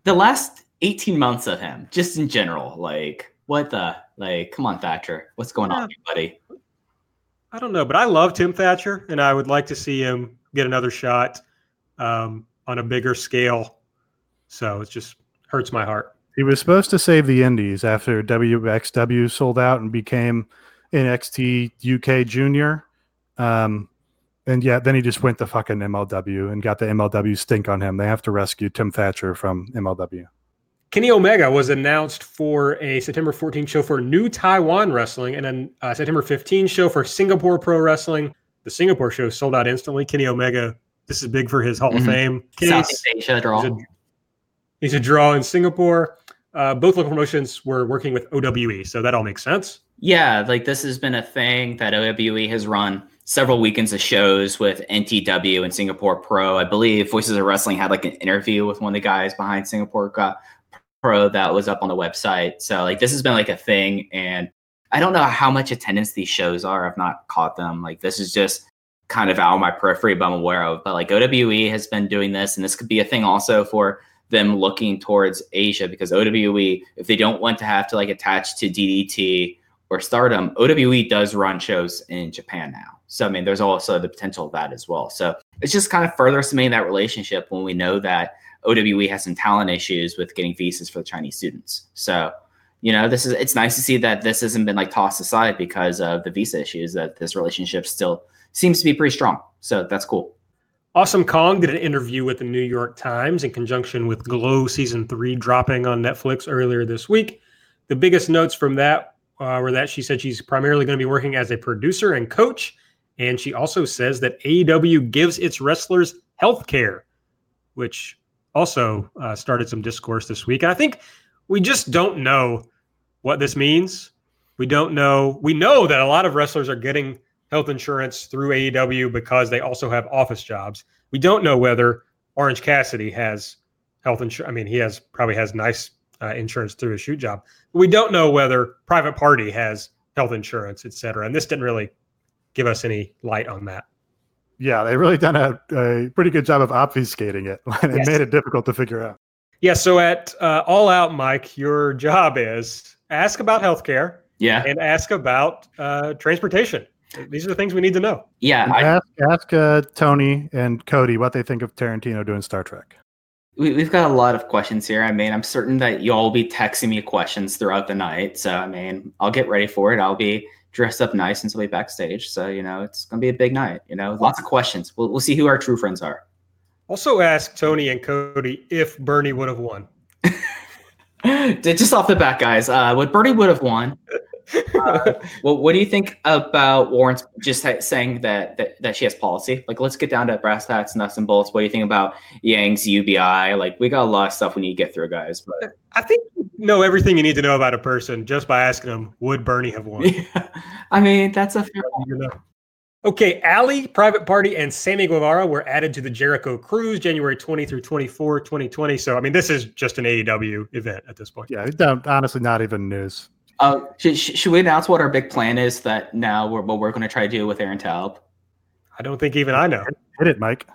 the last 18 months of him, just in general, like what the like, come on, Thatcher, what's going Yeah. on, buddy? I don't know, but I love Tim Thatcher, and I would like to see him get another shot um, on a bigger scale. So it just hurts my heart. He was supposed to save the Indies after WXW sold out and became NXT UK Junior. Um, and yeah, then he just went to fucking MLW and got the MLW stink on him. They have to rescue Tim Thatcher from MLW. Kenny Omega was announced for a September 14 show for New Taiwan Wrestling and then uh, September 15 show for Singapore Pro Wrestling. The Singapore show sold out instantly. Kenny Omega, this is big for his Hall of Mhm. Fame. Southeast Asia draw. He's a, he's a draw in Singapore. Uh, both local promotions were working with OWE, so that all makes sense. Yeah, like this has been a thing that OWE has run several weekends of shows with NTW and Singapore Pro. I believe Voices of Wrestling had like an interview with one of the guys behind Singapore Go- Pro that was up on the website. So like this has been like a thing, and I don't know how much attendance these shows are. I've not caught them. Like this is just kind of out of my periphery, but I'm aware of. But like OWE has been doing this, and this could be a thing also for them looking towards Asia because OWE, if they don't want to have to like attach to DDT or Stardom, OWE does run shows in Japan now. So I mean, there's also the potential of that as well. So it's just kind of further cementing that relationship when we know that OWE has some talent issues with getting visas for the Chinese students. So you know, this is it's nice to see that this hasn't been like tossed aside because of the visa issues. That this relationship still seems to be pretty strong. So that's cool. Awesome Kong did an interview with the New York Times in conjunction with Glow season three dropping on Netflix earlier this week. The biggest notes from that uh, were that she said she's primarily going to be working as a producer and coach, And she also says that AEW gives its wrestlers health care, which also uh, started some discourse this week. And I think we just don't know what this means. We don't know. We know that a lot of wrestlers are getting health insurance through AEW because they also have office jobs. We don't know whether Orange Cassidy has health insurance. I mean, he has probably has nice uh, insurance through his shoot job. We don't know whether Private Party has health insurance, et cetera. And this didn't really give us any light on that. Yeah, they really done a, a pretty good job of obfuscating it. it yes. made it difficult to figure out. Yeah. So at uh, All Out, Mike, your job is ask about healthcare. Yeah. And ask about uh, transportation. These are the things we need to know. Yeah. I, ask ask uh, Tony and Cody what they think of Tarantino doing Star Trek. We, we've got a lot of questions here. I mean, I'm certain that y'all will be texting me questions throughout the night. So, I mean, I'll get ready for it. I'll be dressed up nice and be backstage. So, you know, it's going to be a big night. You know, lots of questions. We'll, we'll see who our true friends are. Also, ask Tony and Cody if Bernie would have won. Just off the bat, guys, uh, what Bernie would have won uh, well, what do you think about Warren's just saying that, that that she has policy? Like, let's get down to brass tacks, nuts and bolts. What do you think about Yang's UBI? Like, we got a lot of stuff we need to get through, guys. But I think you know everything you need to know about a person just by asking them, would Bernie have won? Yeah. I mean, that's a fair Okay, Ali, Private Party, and Sammy Guevara were added to the Jericho Cruise January 20 through 24, 2020. So, I mean, this is just an AEW event at this point. Yeah, honestly, not even news. Uh, should, should we announce what our big plan is that now we're what we're going to try to do with Aaron Taub? I don't think even I know. Hit it, Mike.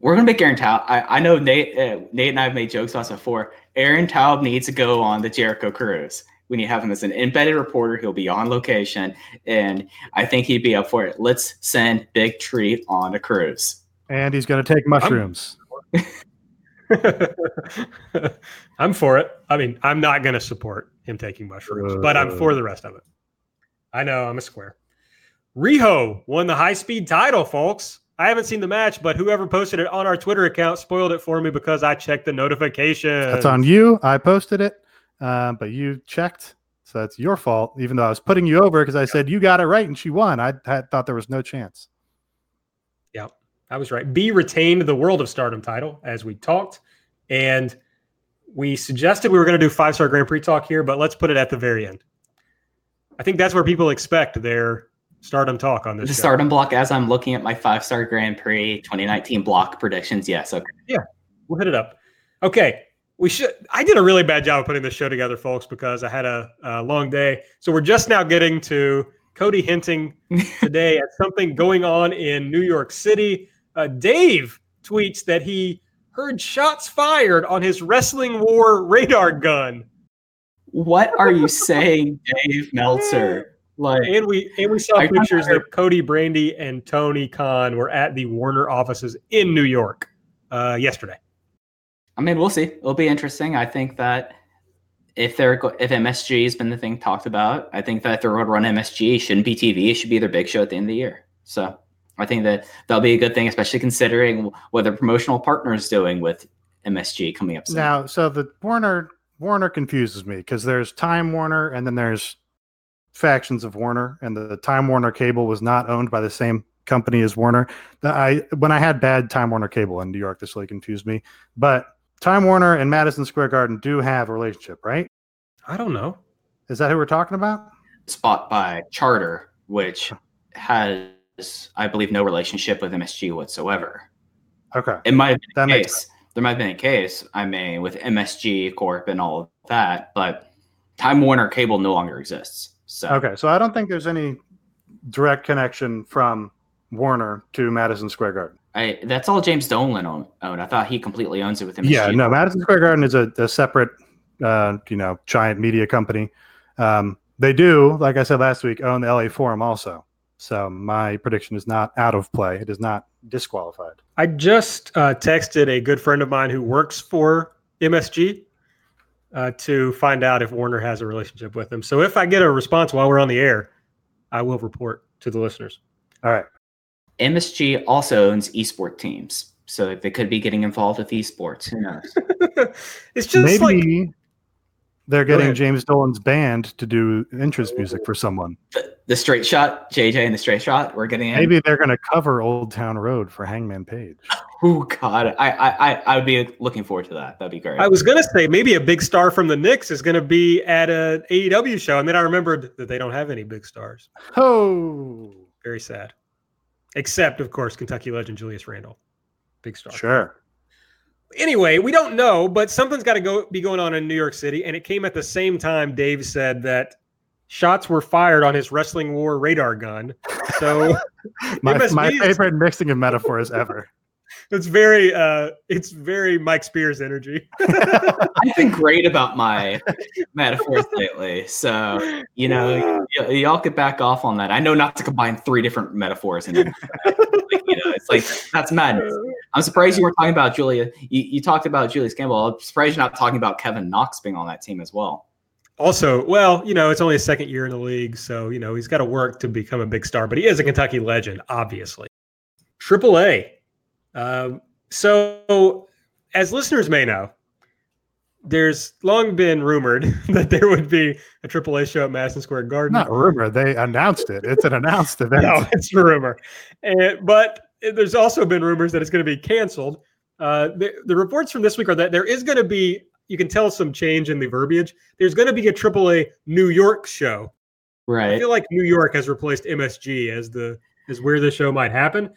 We're going to make Aaron Taub. I, I know Nate, uh, Nate and I have made jokes about this before. Aaron Taub needs to go on the Jericho cruise. We need to have him as an embedded reporter. He'll be on location, and I think he'd be up for it. Let's send Big Treat on a cruise. And he's going to take mushrooms. I'm for it. I mean, I'm not going to support him taking mushrooms, uh, but I'm for the rest of it. I know I'm a square. Riho won the high speed title, folks. I haven't seen the match, but whoever posted it on our Twitter account spoiled it for me because I checked the notification. That's on you. I posted it, uh, but you checked. So that's your fault, even though I was putting you over because I said you got it right and she won. I thought there was no chance. I was right. Bea retained the World of Stardom title as we talked. And we suggested we were going to do five star Grand Prix talk here, but let's put it at the very end. I think that's where people expect their stardom talk on this. The show. stardom block, as I'm looking at my five star Grand Prix 2019 block predictions. Yes. Okay. Yeah. We'll hit it up. Okay. We should. I did a really bad job of putting this show together, folks, because I had a, a long day. So we're just now getting to Cody hinting today at something going on in New York City. Uh, Dave tweets that he heard shots fired on his Wrestling War radar gun. What are you saying, Dave Meltzer? Like, and we and we saw I pictures that Cody Brandi and Tony Khan were at the Warner offices in New York uh, yesterday. I mean, we'll see. It'll be interesting. I think that if they're if MSG has been the thing talked about, I think that if they're going to run MSG, it shouldn't be TV. It should be their big show at the end of the year. So I think that that'll be a good thing, especially considering what the promotional partner is doing with MSG coming up soon. Now, so the Warner Warner confuses me because there's Time Warner and then there's factions of Warner, and the, the Time Warner cable was not owned by the same company as Warner. I when I had bad Time Warner cable in New York, this really confused me. But Time Warner and Madison Square Garden do have a relationship, right? I don't know. Is that who we're talking about? Spot by Charter, which has I believe, no relationship with MSG whatsoever. Okay. It might have been that a case. There might have been a case, I mean, with MSG Corp and all of that, but Time Warner Cable no longer exists. So Okay. So I don't think there's any direct connection from Warner to Madison Square Garden. I, that's all James Dolan owned. I thought he completely owns it with MSG. Yeah, no, Madison Square Garden is a, a separate, uh, you know, giant media company. Um, they do, like I said last week, own the LA Forum also. So my prediction is not out of play. It is not disqualified. I just uh, texted a good friend of mine who works for MSG uh, to find out if Warner has a relationship with them. So if I get a response while we're on the air, I will report to the listeners. All right. MSG also owns esport teams, so if they could be getting involved with esports. Who knows? it's just maybe, like They're getting. James Dolan's band to do entrance music for someone. The, the straight shot, JJ and the straight shot. We're getting in. Maybe they're going to cover Old Town Road for Hangman Page. Oh God, I, I I I would be looking forward to that. That'd be great. I was gonna say maybe a big star from the Knicks is gonna be at a AEW show, and then I remembered that they don't have any big stars. Oh, Very sad. Except, of course, Kentucky legend Julius Randle, big star. sure. Anyway, we don't know, but something's got to go be going on in New York City, and it came at the same time. Dave said that shots were fired on his wrestling war radar gun. So My, my favorite mixing of metaphors ever. It's very, uh, it's very Mike Spears energy. I've been great about my metaphors lately, so you know, y- y'all could back off on that. I know not to combine three different metaphors, and like, you know, it's like that's madness. I'm surprised you weren't talking about Julia. You, you talked about Julius Campbell. I'm surprised you're not talking about Kevin Knox being on that team as well. Also, well, you know, it's only his second year in the league, so you know he's got to work to become a big star. But he is a Kentucky legend, obviously. Triple A. Um, so, as listeners may know, there's long been rumored that there would be a AAA show at Madison Square Garden. Not a rumor. They announced it. It's an announced event. No, it's a rumor. And, but there's also been rumors that it's going to be canceled. Uh, the, the reports from this week are that there is going to be, you can tell some change in the verbiage. There's going to be a AAA New York show. Right. I feel like New York has replaced MSG as the as where the show might happen.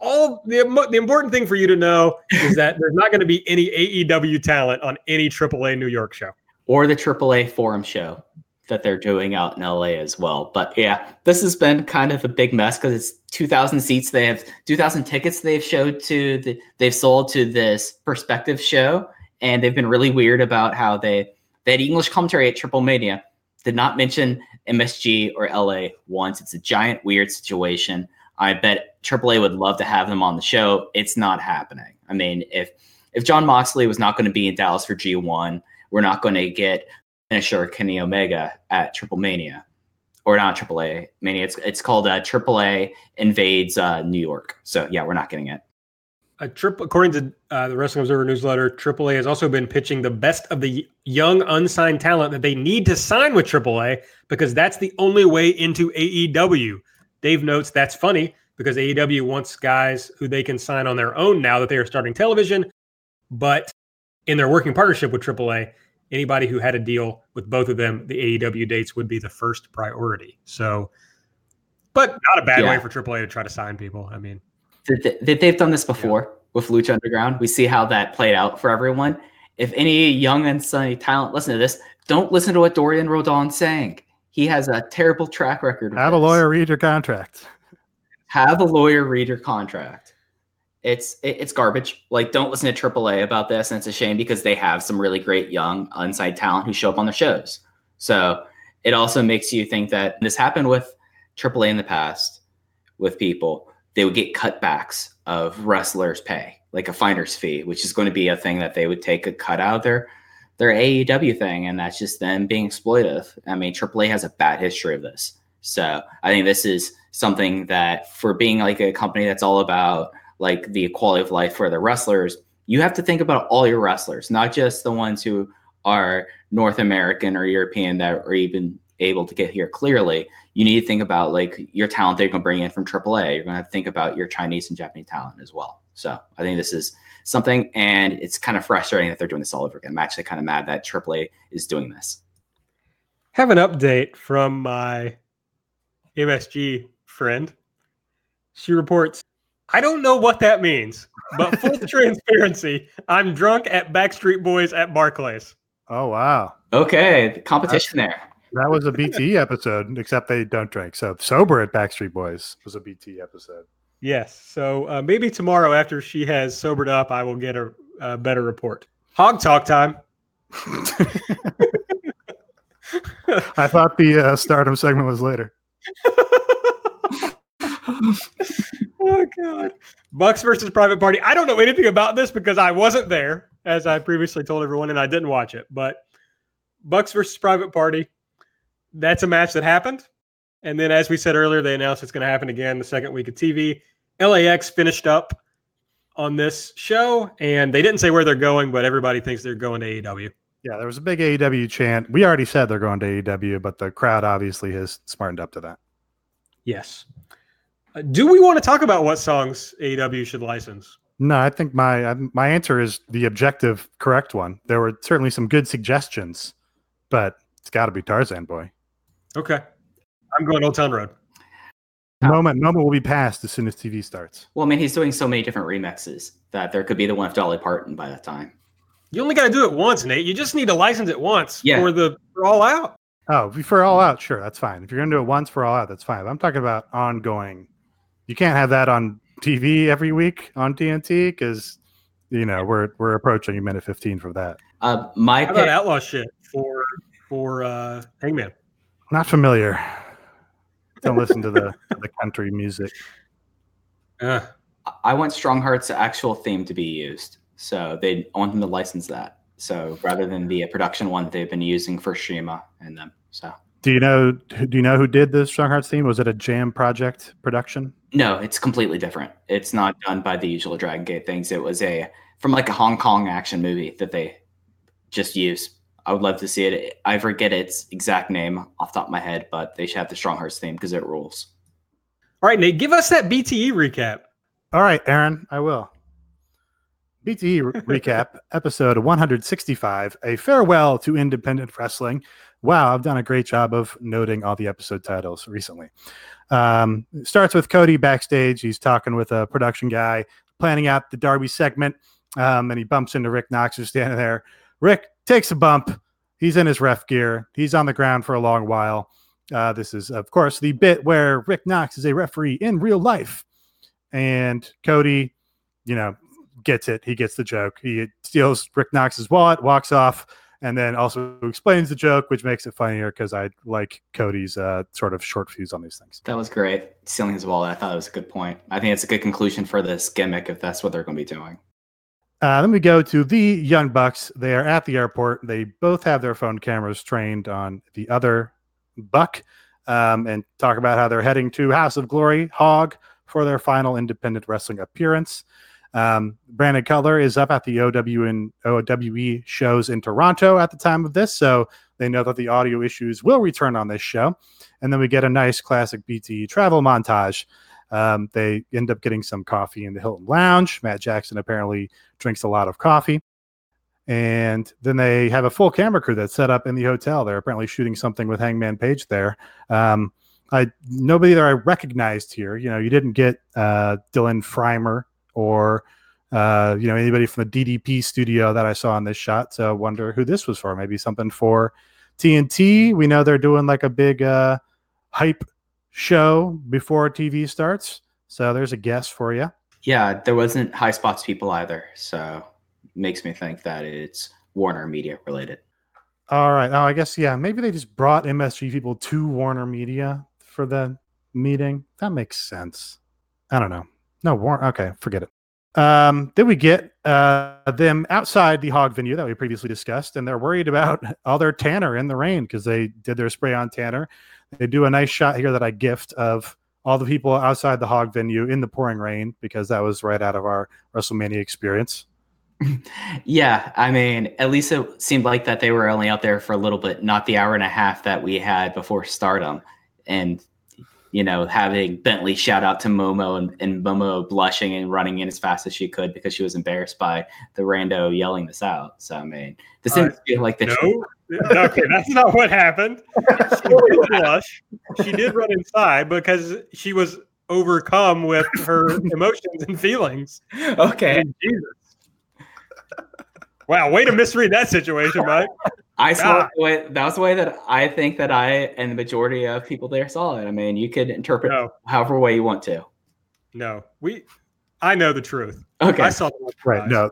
All the, the important thing for you to know is that there's not going to be any AEW talent on any AAA New York show. Or the AAA forum show that they're doing out in LA as well. But yeah, this has been kind of a big mess because it's 2,000 seats. They have 2,000 tickets they've showed to the they've sold to this perspective show, and they've been really weird about how they they had English commentary at Triple Mania. Did not mention MSG or LA once. It's a giant weird situation. I bet AAA would love to have them on the show. It's not happening. I mean, if if Jon Moxley was not going to be in Dallas for G1, we're not going to get finisher Kenny Omega at Triple Mania, or not Triple A Mania. It's it's called uh, Triple A invades uh, New York. So yeah, we're not getting it. A trip, according to uh, the Wrestling Observer newsletter, AAA has also been pitching the best of the young unsigned talent that they need to sign with AAA because that's the only way into AEW. Dave notes that's funny because AEW wants guys who they can sign on their own now that they are starting television, but in their working partnership with AAA, anybody who had a deal with both of them, the AEW dates would be the first priority. So, but not a bad Yeah. way for AAA to try to sign people. I mean, That they, that they've done this before with Lucha Underground. We see how that played out for everyone. If any young and sunny talent listen to this, don't listen to what Dorian Roldan's saying. He has a terrible track record. with Have a this. lawyer read your contract. Have a lawyer read your contract. It's it- it's garbage. Like, don't listen to AAA about this, and it's a shame because they have some really great young unsigned talent who show up on their shows. So it also makes you think that this happened with AAA in the past with people. They would get cutbacks of wrestlers' pay, like a finder's fee, which is going to be a thing that they would take a cut out of their their AEW thing, and that's just them being exploitive. I mean, AAA has a bad history of this. So I think this is something that for being like a company that's all about like the quality of life for the wrestlers, you have to think about all your wrestlers, not just the ones who are North American or European that are even able to get here clearly. You need to think about like your talent that you're going to bring in from AAA. You're going to to think about your Chinese and Japanese talent as well. So I think this is something, and it's kind of frustrating that they're doing this all over again. I'm actually kind of mad that AAA is doing this. have an update from my MSG friend. She reports, I don't know what that means, but full transparency, I'm drunk at Backstreet Boys at Barclays. Oh wow, Okay, the competition there. that was a BT episode. Except they don't drink. So sober at Backstreet Boys was a BT episode. Yes. So uh, maybe tomorrow, after she has sobered up, I will get a, a better report. Hog talk time. I thought the uh, Stardom segment was later. oh god bucks versus private party i don't know anything about this because i wasn't there as i previously told everyone and i didn't watch it but bucks versus private party that's a match that happened and then as we said earlier they announced it's going to happen again the second week of tv LAX finished up on this show and they didn't say where they're going but everybody thinks they're going to aew Yeah, there was a big AEW chant. We already said they're going to AEW, but the crowd obviously has smartened up to that. Yes. Do we want to talk about what songs AEW should license? No, I think my uh, my answer is the objective correct one. There were certainly some good suggestions, but it's got to be Tarzan Boy. Okay. I'm going Old Town Road. Moment moment will be passed as soon as TV starts. Well, I mean, he's doing so many different remixes that there could be the one of Dolly Parton by that time. You only got to do it once, Nate. You just need to license it once Yeah. for the for All Out. Oh, for all out, sure, that's fine. If you're gonna do it once for all out, that's fine. But I'm talking about ongoing. You can't have that on TV every week on TNT because you know we're we're approaching a minute 15 for that. Uh, my How about pick, Outlaw shit for for uh, Hangman? Not familiar. Don't listen to the the country music. Uh, I want Strong Heart's actual theme to be used. So they want them to license that. So rather than the production one that they've been using for CIMA and them. So Do you know? Do you know who did the Strong Hearts theme? Was it a Jam Project production? no, it's completely different. It's not done by the usual Dragon Gate things. It was a from like a Hong Kong action movie that they just use. I would love to see it. I forget its exact name off the top of my head, but they should have the Strong Hearts theme because it rules. all right, Nate, give us that BTE recap. All right, Aaron, I will. BTE recap, episode 165, a farewell to independent wrestling. Wow, I've done a great job of noting all the episode titles recently. Um, starts with Cody backstage. He's talking with a production guy, planning out the Darby segment, um, and he bumps into Rick Knox, who's standing there. Rick takes a bump. He's in his ref gear. He's on the ground for a long while. Uh, this is, of course, the bit where Rick Knox is a referee in real life. And Cody, you know, gets it. He gets the joke. He steals Rick Knox's wallet, walks off, and then also explains the joke, which makes it funnier because I like Cody's uh, sort of short fuse on these things. That was great. Stealing his wallet. I thought it was a good point. I think it's a good conclusion for this gimmick if that's what they're going to be doing. Uh, then we go to the Young Bucks. They are at the airport. They both have their phone cameras trained on the other Buck um, and talk about how they're heading to House of Glory, Hog, for their final independent wrestling appearance. Um, Brandon Cutler is up at the OW and OWE shows in Toronto at the time of this, so they know that the audio issues will return on this show. And then we get a nice classic BT travel montage. Um, they end up getting some coffee in the Hilton Lounge. Matt Jackson apparently drinks a lot of coffee. And then they have a full camera crew that's set up in the hotel. They're apparently shooting something with Hangman Page there. Um, I nobody that I recognized here. You know, you didn't get uh, Dylan Freimer or uh, you know anybody from the DDP studio that I saw in this shot. So I wonder who this was for. Maybe something for TNT. We know they're doing like a big uh, hype show before TV starts. So there's a guess for you. Yeah, there wasn't Highspots people either, so makes me think that it's Warner Media related. All right. Oh, I guess yeah. Maybe they just brought MSG people to Warner Media for the meeting. That makes sense. I don't know. No, Warner. Okay, forget it. Um, then we get uh, them outside the Hog venue that we previously discussed, and they're worried about all their Tanner in the rain because they did their spray on Tanner. They do a nice shot here that I gift of all the people outside the Hog venue in the pouring rain because that was right out of our WrestleMania experience. Yeah, I mean, at least it seemed like that they were only out there for a little bit, not the hour and a half that we had before Stardom. And you know, having Bentley shout out to Momo and, and Momo blushing and running in as fast as she could because she was embarrassed by the rando yelling this out. So I mean, this Uh, didn't feel like the No, okay, that's not what happened. She did blush. She did run inside because she was overcome with her emotions and feelings. okay. Jesus. Wow, way to misread that situation, Mike. I saw God. it the way, that was the way that I think that I and the majority of people there saw it. I mean, you could interpret No, however way you want to. no, we. I know the truth. Okay. I saw the look in her Right. No,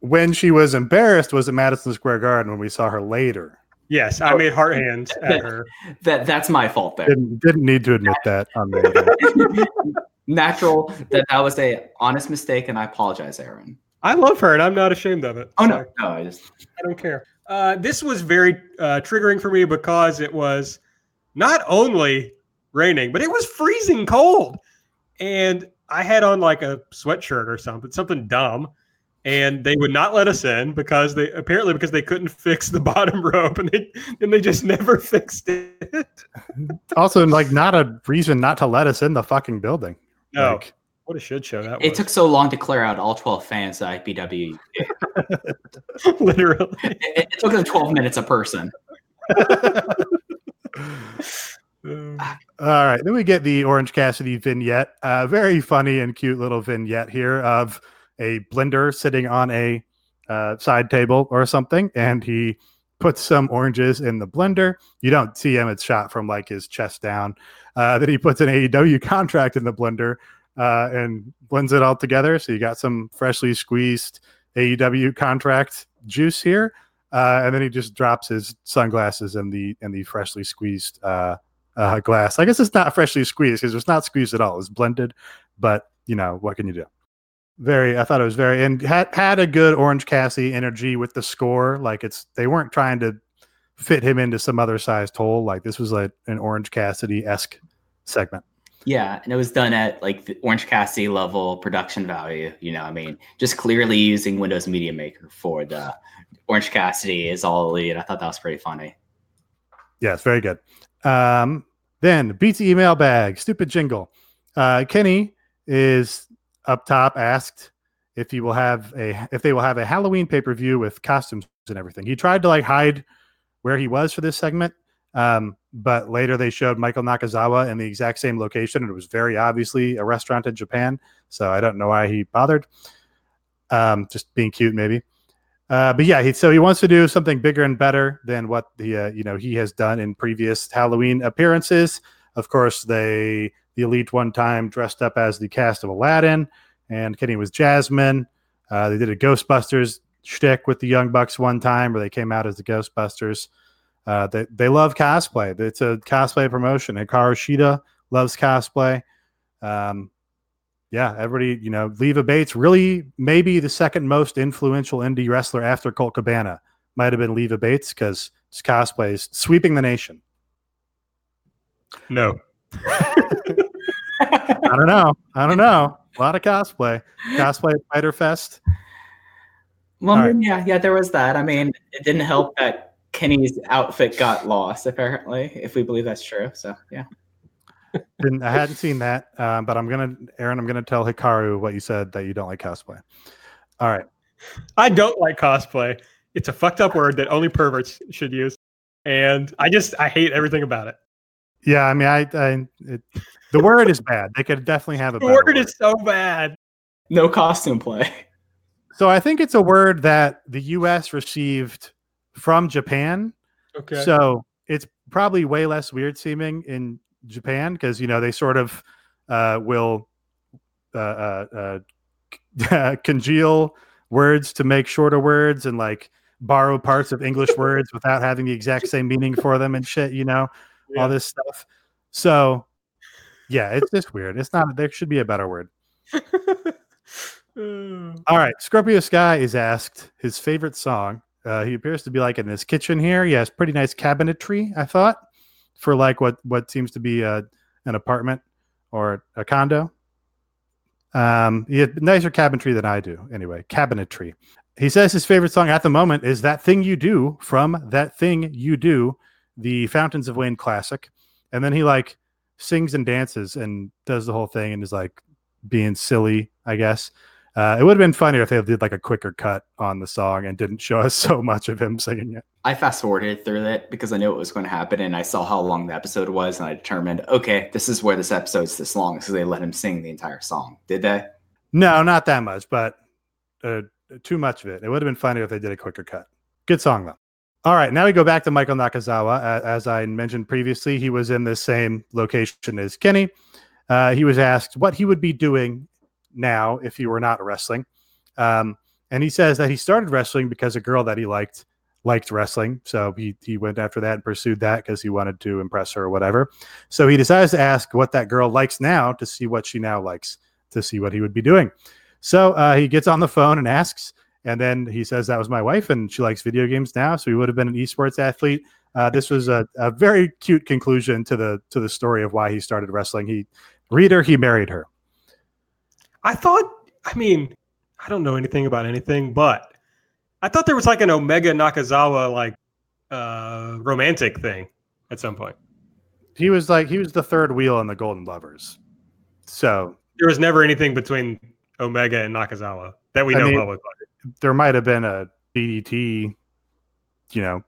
when she was embarrassed was at Madison Square Garden when we saw her later. Yes, I oh. made heart hands at her. That that's my fault there. Didn't didn't need to admit that on the Natural that that was a honest mistake, and I apologize, Aaron. I love her, and I'm not ashamed of it. Oh So- no, no, I just I don't care. Uh, this was very uh, triggering for me because it was not only raining, but it was freezing cold. And I had on like a sweatshirt or something, something dumb. and they would not let us in because they apparently because they couldn't fix the bottom rope, and they and they just never fixed it. Also, like, not a reason not to let us in the fucking building. No, Like, what a shit show that It was. took so long to clear out all 12 fans at IPW. literally. It, it took them 12 minutes a person. Um, All right, then we get the Orange Cassidy vignette. Uh, very funny and cute little vignette here of a blender sitting on a uh, side table or something, and he puts some oranges in the blender. You don't see him; it's shot from like his chest down. Uh, then he puts an AEW contract in the blender uh, and blends it all together. So you got some freshly squeezed AEW contract juice here, uh, and then he just drops his sunglasses and the in the freshly squeezed uh, uh, glass. I guess it's not freshly squeezed because it's not squeezed at all. It's blended, but you know what can you do? Very, I thought it was very and had had a good Orange Cassidy energy with the score. Like it's they weren't trying to fit him into some other sized hole. Like this was like an Orange Cassidy esque segment. Yeah, and it was done at like the Orange Cassidy level production value. You know, I mean, just clearly using Windows Media Maker for the Orange Cassidy is all elite. I thought that was pretty funny. Yes, very good. Um, then beats email bag, stupid jingle. Uh, Kenny is up top asked if he will have a if they will have a Halloween pay per view with costumes and everything. He tried to like hide where he was for this segment, um, but later they showed Michael Nakazawa in the exact same location, and it was very obviously a restaurant in Japan. So I don't know why he bothered. Um, just being cute, maybe. Uh, but yeah, he, so he wants to do something bigger and better than what the uh, you know he has done in previous Halloween appearances. Of course, they the elite one time dressed up as the cast of Aladdin, and Kenny was Jasmine. Uh, they did a Ghostbusters shtick with the Young Bucks one time, where they came out as the Ghostbusters. Uh, they they love cosplay. It's a cosplay promotion. Hikaru Shida loves cosplay. Um, yeah, everybody, you know, Leva Bates, really maybe the second most influential indie wrestler after Colt Cabana might have been Leva Bates because his cosplay is sweeping the nation. no. I don't know. I don't know. A lot of cosplay. Cosplay at Fyter Fest. Well, All I mean, yeah, yeah, there was that. I mean, it didn't help that Kenny's outfit got lost, apparently, if we believe that's true. So, yeah. Didn't, I hadn't seen that, uh, but I'm gonna, Aaron. I'm gonna tell Hikaru what you said that you don't like cosplay. All right. I don't like cosplay. It's a fucked up word that only perverts should use. And I just I hate everything about it. Yeah, I mean, I, I it, the word is bad. They could definitely have a The word word. is so bad. No costume play. So I think it's a word that the U.S. received from Japan. Okay. So it's probably way less weird seeming in Japan because you know they sort of uh, will uh, uh, uh, congeal words to make shorter words and like borrow parts of English words without having the exact same meaning for them and shit. You know Yeah. all this stuff. So yeah, it's just weird. It's not. There should be a better word. All right, Scorpio Sky is asked his favorite song. Uh, he appears to be like in this kitchen here. He has pretty nice cabinetry, I thought, for like what what seems to be a, an apartment or a condo. Um, he had nicer cabinetry than I do. Anyway, cabinetry. He says his favorite song at the moment is "That Thing You Do" from "That Thing You Do," the Fountains of Wayne classic. And then he like sings and dances and does the whole thing and is like being silly, I guess. Uh, it would have been funnier if they did like a quicker cut on the song and didn't show us so much of him singing it. I fast forwarded through it because I knew it was going to happen, and I saw how long the episode was, and I determined, okay, this is where this episode's this long, so they let him sing the entire song. Did they? No, not that much, but uh, too much of it. It would have been funnier if they did a quicker cut. Good song though. All right, now we go back to Michael Nakazawa. As I mentioned previously, he was in the same location as Kenny. Uh, he was asked what he would be doing now if he were not wrestling. Um, and he says that he started wrestling because a girl that he liked liked wrestling. So he, he went after that and pursued that because he wanted to impress her or whatever. So he decides to ask what that girl likes now to see what she now likes, to see what he would be doing. So uh, he gets on the phone and asks, and then he says, That was my wife, and she likes video games now. So he would have been an esports athlete. Uh, this was a, a very cute conclusion to the to the story of why he started wrestling. He reader, he married her. I thought. I mean, I don't know anything about anything, but I thought there was like an Omega Nakazawa like uh romantic thing at some point. He was like he was the third wheel in the Golden Lovers. So There was never anything between Omega and Nakazawa that we I know mean- publicly. there might have been a BDT, you know,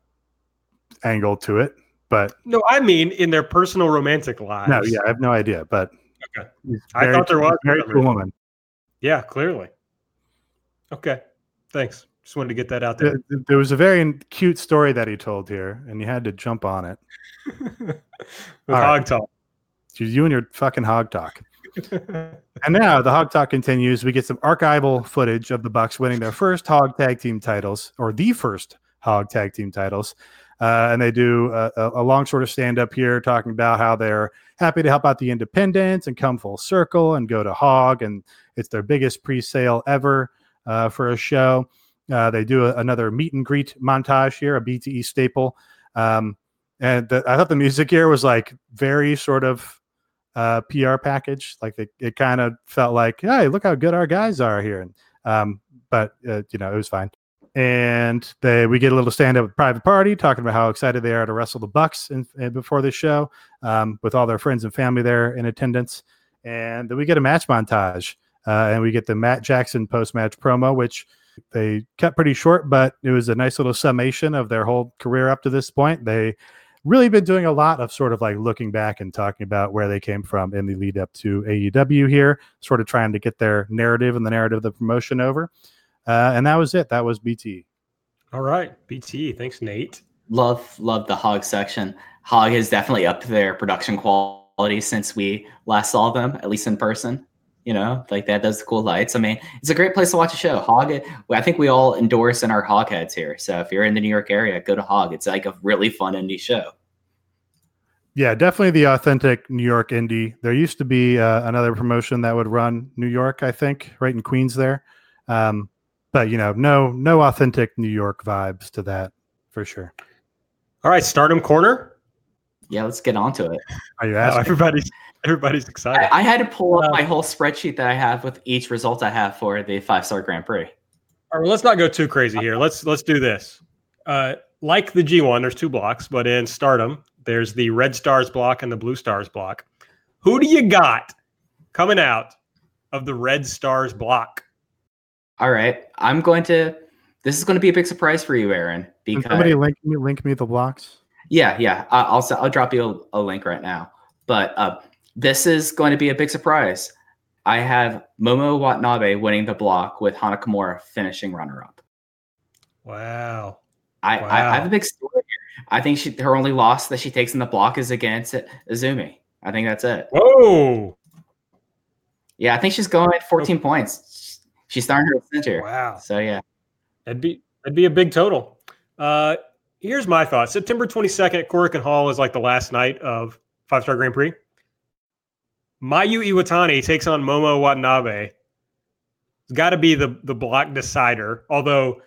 angle to it, but No, I mean in their personal romantic lives. no, yeah, I have no idea. But Okay. I thought there was very for some cool woman. Yeah, clearly. Okay. Thanks. Just wanted to get that out there. There, there was a very cute story that he told here, and you had to jump on it. With All right. hog talk. You and your fucking hog talk. And now the hog talk continues. We get some archival footage of the Bucks winning their first hog tag team titles, or the first hog tag team titles. Uh, and they do a, a, a long sort of stand up here talking about how they're happy to help out the independents and come full circle and go to hog. And it's their biggest pre sale ever uh, for a show. Uh, they do a, another meet and greet montage here, a BTE staple. Um, and the, I thought the music here was like very sort of uh, PR package. Like it, it kind of felt like, hey, look how good our guys are here. And, um, but uh, you know, it was fine. And they we get a little stand up private party talking about how excited they are to wrestle the Bucks in, in- before the show, um, with all their friends and family there in attendance. And then we get a match montage, uh, and we get the Matt Jackson post match promo, which they cut pretty short, but it was a nice little summation of their whole career up to this point. They really been doing a lot of sort of like looking back and talking about where they came from in the lead up to AEW here, sort of trying to get their narrative and the narrative of the promotion over. Uh, and that was it. That was BT. All right. BT. Thanks, Nate. Love love the hog section. Hog has definitely upped their production quality since we last saw them, at least in person. You know, like that does the cool lights. I mean, it's a great place to watch a show. Hog, I think we all endorse in our hog heads here. So if you're in the New York area, go to Hog. It's like a really fun indie show. Yeah, definitely the authentic New York indie. There used to be uh, another promotion that would run New York, I think, right in Queens there. Um, but you know, no, no authentic New York vibes to that for sure. All right. Stardom Corner. Yeah, let's get on to it. Are you Oh, asking? everybody's everybody's excited. I, I had to pull up Uh, my whole spreadsheet that I have with each result I have for the five star Grand Prix. All right, let's not go too crazy here. Let's let's do this. Uh, like the G1, there's two blocks, but in Stardom, there's the Red Stars block and the Blue Stars block. Who do you got coming out of the Red Stars block? All right, I'm going to. This is going to be a big surprise for you, Aaron. Can Because somebody link me, link me the blocks? yeah, yeah, I- I'll s- I'll drop you a, a link right now. But uh, this is going to be a big surprise. I have Momo Watanabe winning the block with Hana Kimura finishing runner up. Wow. I, I, I have a big story here. I think she her only loss that she takes in the block is against Azumi. I think that's it. Whoa. Yeah, I think she's going at 14 points. She's starting her center. Wow. So yeah. That'd be that'd be a big total. Uh, here's my thought. September 22nd, Korakuen Hall is like the last night of Five Star Grand Prix. Mayu Iwatani takes on Momo Watanabe. It's got to be the the block decider. Although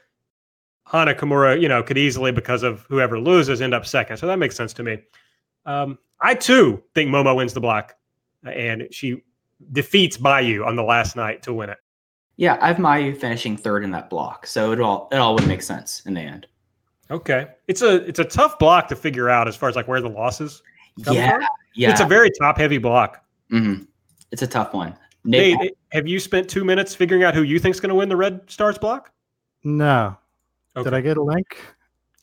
Hana Kimura, you know, could easily because of whoever loses end up second. So that makes sense to me. Um, I too think Momo wins the block, and she defeats Mayu on the last night to win it. Yeah, I have Mayu finishing third in that block. So it all it all would make sense in the end. Okay, it's a it's a tough block to figure out as far as like where the losses. come Yeah. from. Yeah. It's a very top heavy block. Mhm. It's a tough one. Nate, Nate, have you spent two minutes figuring out who you think's going to win the Red Stars block? No. Did I get a link?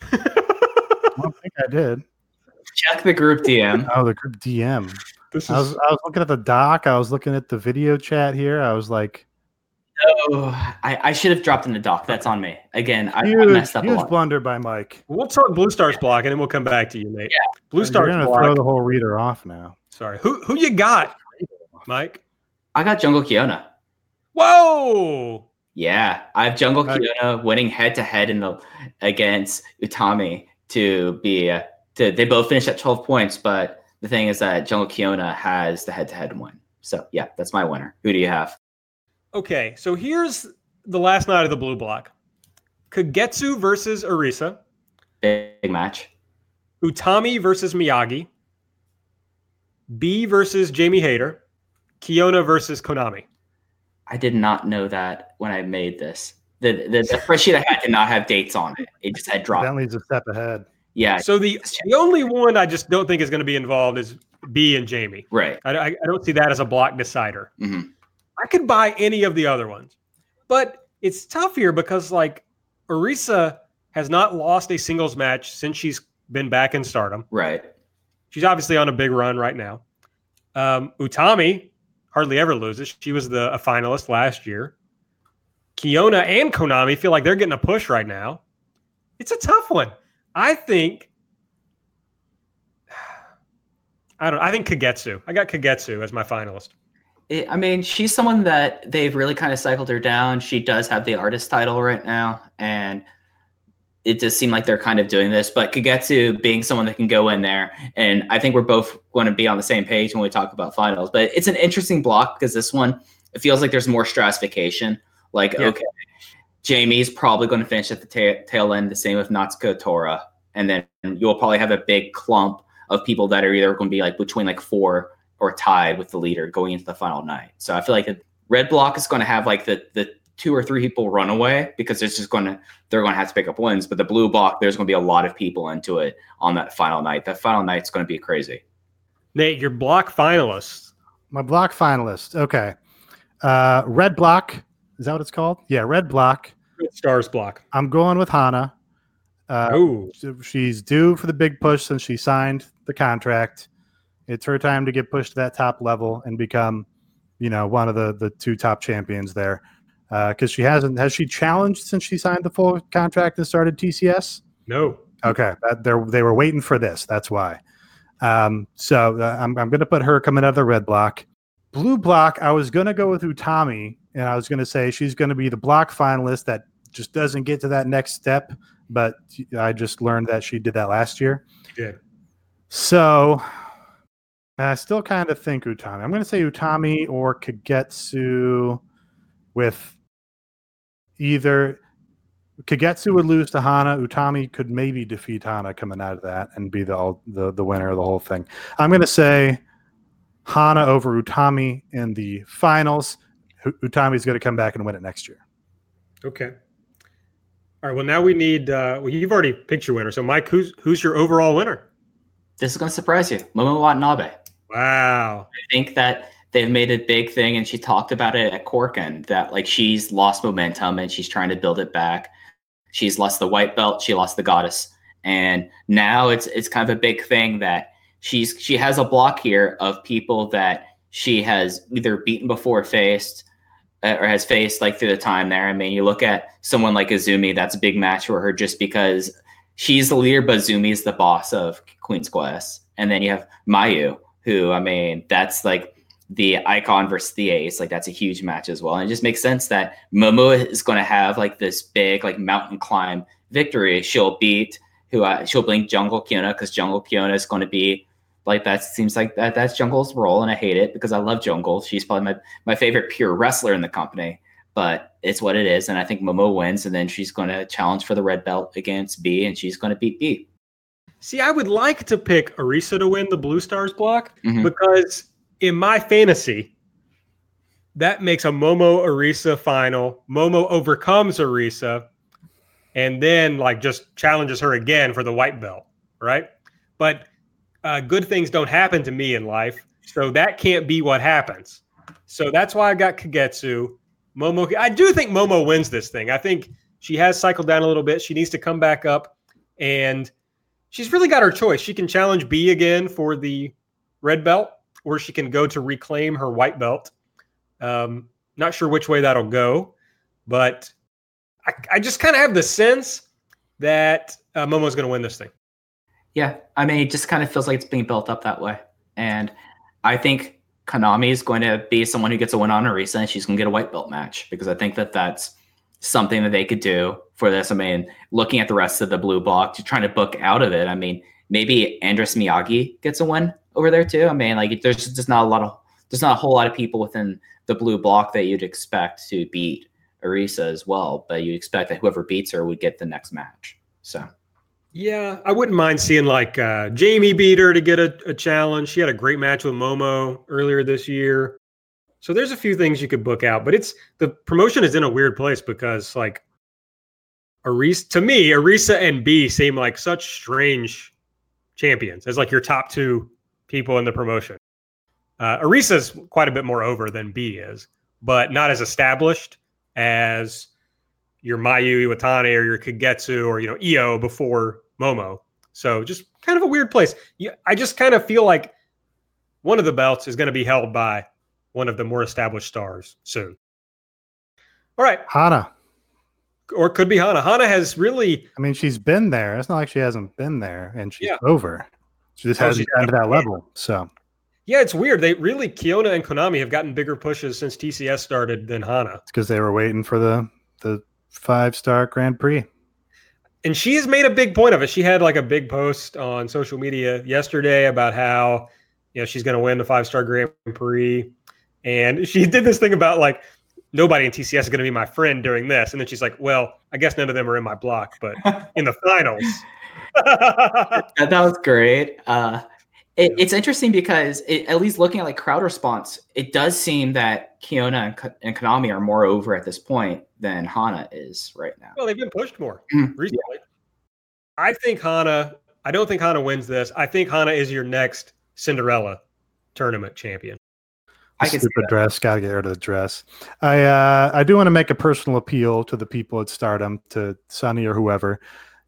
I don't think I did. check the group DM. Oh, the group DM. this I was I was looking at the doc. I was looking at the video chat here. I was like, Oh, I, I should have dropped in the dock. That's on me. Again, I, I messed up a huge lot. blunder by Mike. we'll talk Blue Stars block and then we'll come back to you, Nate. Yeah. Blue You're Stars gonna block. throw the whole reader off now. Sorry, who who you got, Mike? I got Jungle Kyona. Whoa! Yeah, I have Jungle Right. Kyona winning head to head in the against Utami to be uh, to they both finished at 12 points, but the thing is that Jungle Kyona has the head to head win. So yeah, that's my winner. Who do you have? Okay, so here's the last night of the blue block: Kagetsu versus Arisa, Big match. Utami versus Miyagi, Bea versus Jamie Hayter, Kyona versus Konami. I did not know that when I made this. The, the, the spreadsheet I had did not have dates on it. It just had dropped. Bentley's a step ahead. Yeah. So the the only one I just don't think is going to be involved is Bea and Jamie. Right. I, I, I don't see that as a block decider. Mhm. I could buy any of the other ones, but it's tough here because like Arisa has not lost a singles match since she's been back in Stardom. Right. She's obviously on a big run right now. Um, Utami hardly ever loses. She was the a finalist last year. Kyona and Konami feel like they're getting a push right now. It's a tough one. I think. I don't. I think Kagetsu. I got Kagetsu as my finalist. It, I mean, she's someone that they've really kind of cycled her down. She does have the artist title right now, and it does seem like they're kind of doing this. But Kagetsu being someone that can go in there, and I think we're both going to be on the same page when we talk about finals. But it's an interesting block because this one it feels like there's more stratification. Like, Yeah. okay, Jamie's probably going to finish at the ta- tail end, the same with Natsuko Tora, and then you'll probably have a big clump of people that are either going to be like between like four or tied with the leader going into the final night. So I feel like the red block is going to have like the the two or three people run away because it's just going to they're going to have to pick up wins. But the blue block, there's going to be a lot of people into it on that final night. That final night's going to be crazy. Nate, your block finalists. My block finalist. Okay. Uh, red block. Is that what it's called? Yeah, red block. Stars block. I'm going with Hana. Uh, oh, she's due for the big push since she signed the contract. It's her time to get pushed to that top level and become, you know, one of the the two top champions there. Because she hasn't has she challenged since she signed the full contract and started TCS? no. Okay, they're they were waiting for this. That's why. Um, so uh, I'm I'm going to put her coming out of the red block. Blue block. I was going to go with Utami, and I was going to say she's going to be the block finalist that just doesn't get to that next step. But I just learned that she did that last year. Good. So I still kind of think Utami. I'm going to say Utami or Kagetsu with either Kagetsu would lose to Hana. Utami could maybe defeat Hana coming out of that and be the all, the, the winner of the whole thing. I'm going to say Hana over Utami in the finals. U- Utami's going to come back and win it next year. Okay. All right. Well, now we need. Uh, well, you've already picked your winner. So, Mike, who's who's your overall winner? This is going to surprise you, Momo Watanabe. Wow. I think that they've made a big thing, and she talked about it at Korakuen that like she's lost momentum and she's trying to build it back. She's lost the white belt, she lost the goddess, and now it's it's kind of a big thing that she's she has a block here of people that she has either beaten before, faced, uh, or has faced like through the time there. I mean, you look at someone like Azumi, that's a big match for her just because she's the leader, but Azumi is the boss of Queen's Quest, and then you have Mayu, who I mean, that's like the icon versus the ace like that's a huge match as well. And it just makes sense that momo is going to have like this big like mountain climb victory. She'll beat who uh, she'll blink jungle kyona because jungle kyona is going to be like that seems like that that's jungle's role and i hate it because i love jungle. She's probably my, my favorite pure wrestler in the company but it's what it is and i think momo wins and then she's going to challenge for the red belt against bea and she's going to beat bea. See, I would like to pick Arisa to win the Blue Stars block Mhm. because in my fantasy, that makes a Momo Arisa final. Momo overcomes Arisa and then like just challenges her again for the white belt, right? But uh, good things don't happen to me in life, so that can't be what happens. So that's why I got Kagetsu. Momo, I do think Momo wins this thing. I think she has cycled down a little bit. She needs to come back up, and she's really got her choice. She can challenge Bea again for the red belt, or she can go to reclaim her white belt. Um, not sure which way that'll go, but I, I just kind of have the sense that uh, Momo's going to win this thing. Yeah, I mean, it just kind of feels like it's being built up that way. And I think Konami is going to be someone who gets a win on Arisa, and she's going to get a white belt match because I think that that's something that they could do for this. I mean, looking at the rest of the blue block, trying to book out of it. I mean, maybe Andras Miyagi gets a win over there too. I mean, like there's just not a lot of there's not a whole lot of people within the blue block that you'd expect to beat Arisa as well, but you'd expect that whoever beats her would get the next match. So. Yeah, I wouldn't mind seeing like uh, Jamie beat her to get a, a challenge. She had a great match with Momo earlier this year. So there's a few things you could book out, but it's the promotion is in a weird place because like Arisa to me, Arisa and Bea seem like such strange champions as like your top two people in the promotion. Uh, Arisa's quite a bit more over than Bea is, but not as established as your Mayu Iwatani or your Kagetsu or you know Io before Momo. So just kind of a weird place. Yeah, I just kind of feel like one of the belts is going to be held by one of the more established stars soon. All right, Hana. Or it could be Hana. Hana has really. I mean, she's been there. It's not like she hasn't been there, and she's yeah. over. She just oh, hasn't gotten to that level. So. Yeah, it's weird. They really Kyona and Konami have gotten bigger pushes since TCS started than Hana. It's because they were waiting for the the five star Grand Prix. And she has made a big point of it. She had like a big post on social media yesterday about how you know she's going to win the five star Grand Prix, and she did this thing about like nobody in TCS is going to be my friend during this, and then she's like, well, I guess none of them are in my block, but in the finals. that, that was great. Uh, it, it's interesting because it, at least looking at like crowd response, it does seem that Kyona and, and Konami are more over at this point than Hana is right now. Well, they've been pushed more mm-hmm. recently. Yeah. I think Hana. I don't think Hana wins this. I think Hana is your next Cinderella tournament champion. I can stupid dress. Got to get rid of the dress. I uh, I do want to make a personal appeal to the people at Stardom, to Sunny or whoever.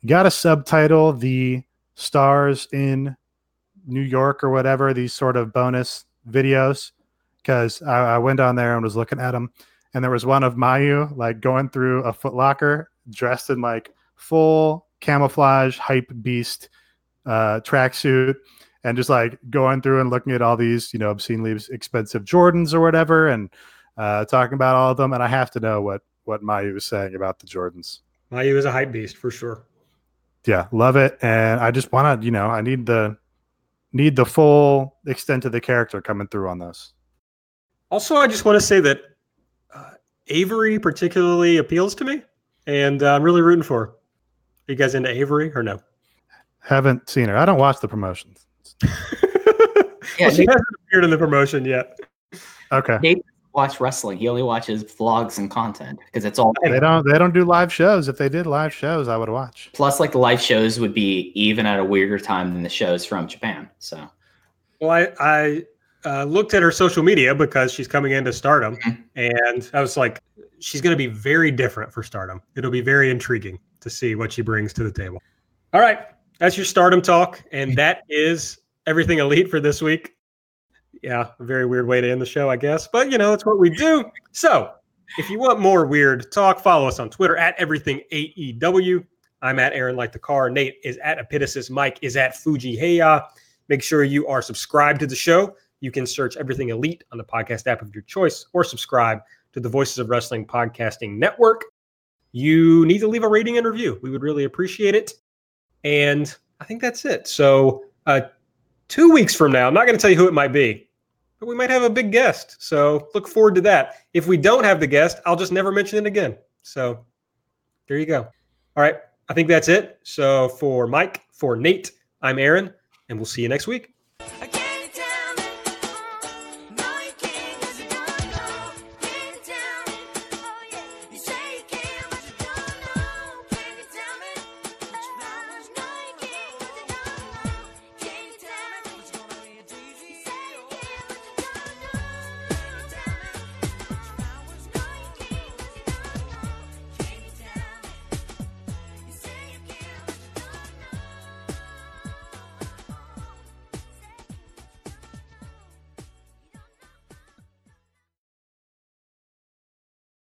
Got to subtitle the stars in New York or whatever, these sort of bonus videos, because I, I, went on there and was looking at them, and there was one of Mayu like going through a Footlocker dressed in like full camouflage hype beast uh, tracksuit, and just like going through and looking at all these you know obscenely expensive Jordans or whatever, and uh, talking about all of them. And I have to know what what Mayu was saying about the Jordans. Mayu is a hype beast for sure. Yeah, love it, and I just want to you know I need the need the full extent of the character coming through on this. Also, I just want to say that uh, Avery particularly appeals to me, and uh, I'm really rooting for. Her. Are you guys into Avery or no? Haven't seen her. I don't watch the promotions. yeah, well, she hasn't appeared in the promotion yet. Okay. Nate watch wrestling. He only watches vlogs and content because it's all. They don't. They don't do live shows. If they did live shows, I would watch. Plus, like the live shows would be even at a weirder time than the shows from Japan. So. Well, I I uh, looked at her social media because she's coming into Stardom, mm-hmm. and I was like, she's going to be very different for Stardom. It'll be very intriguing to see what she brings to the table. All right, that's your Stardom talk, and that is everything elite for this week yeah, a very weird way to end the show, I guess. But you know, it's what we do. So if you want more weird talk, follow us on Twitter at everything AEW. I'm at Aaron like the car. Nate is at Epitasis. Mike is at Fujii Heya. Make sure you are subscribed to the show. You can search Everything Elite on the podcast app of your choice or subscribe to the Voices of Wrestling Podcasting Network. You need to leave a rating and review. We would really appreciate it. And I think that's it. So, uh, two weeks from now, I'm not going to tell you who it might be, but we might have a big guest. So look forward to that. If we don't have the guest, I'll just never mention it again. So there you go. All right. I think that's it. So for Mike, for Nate, I'm Aaron, and we'll see you next week.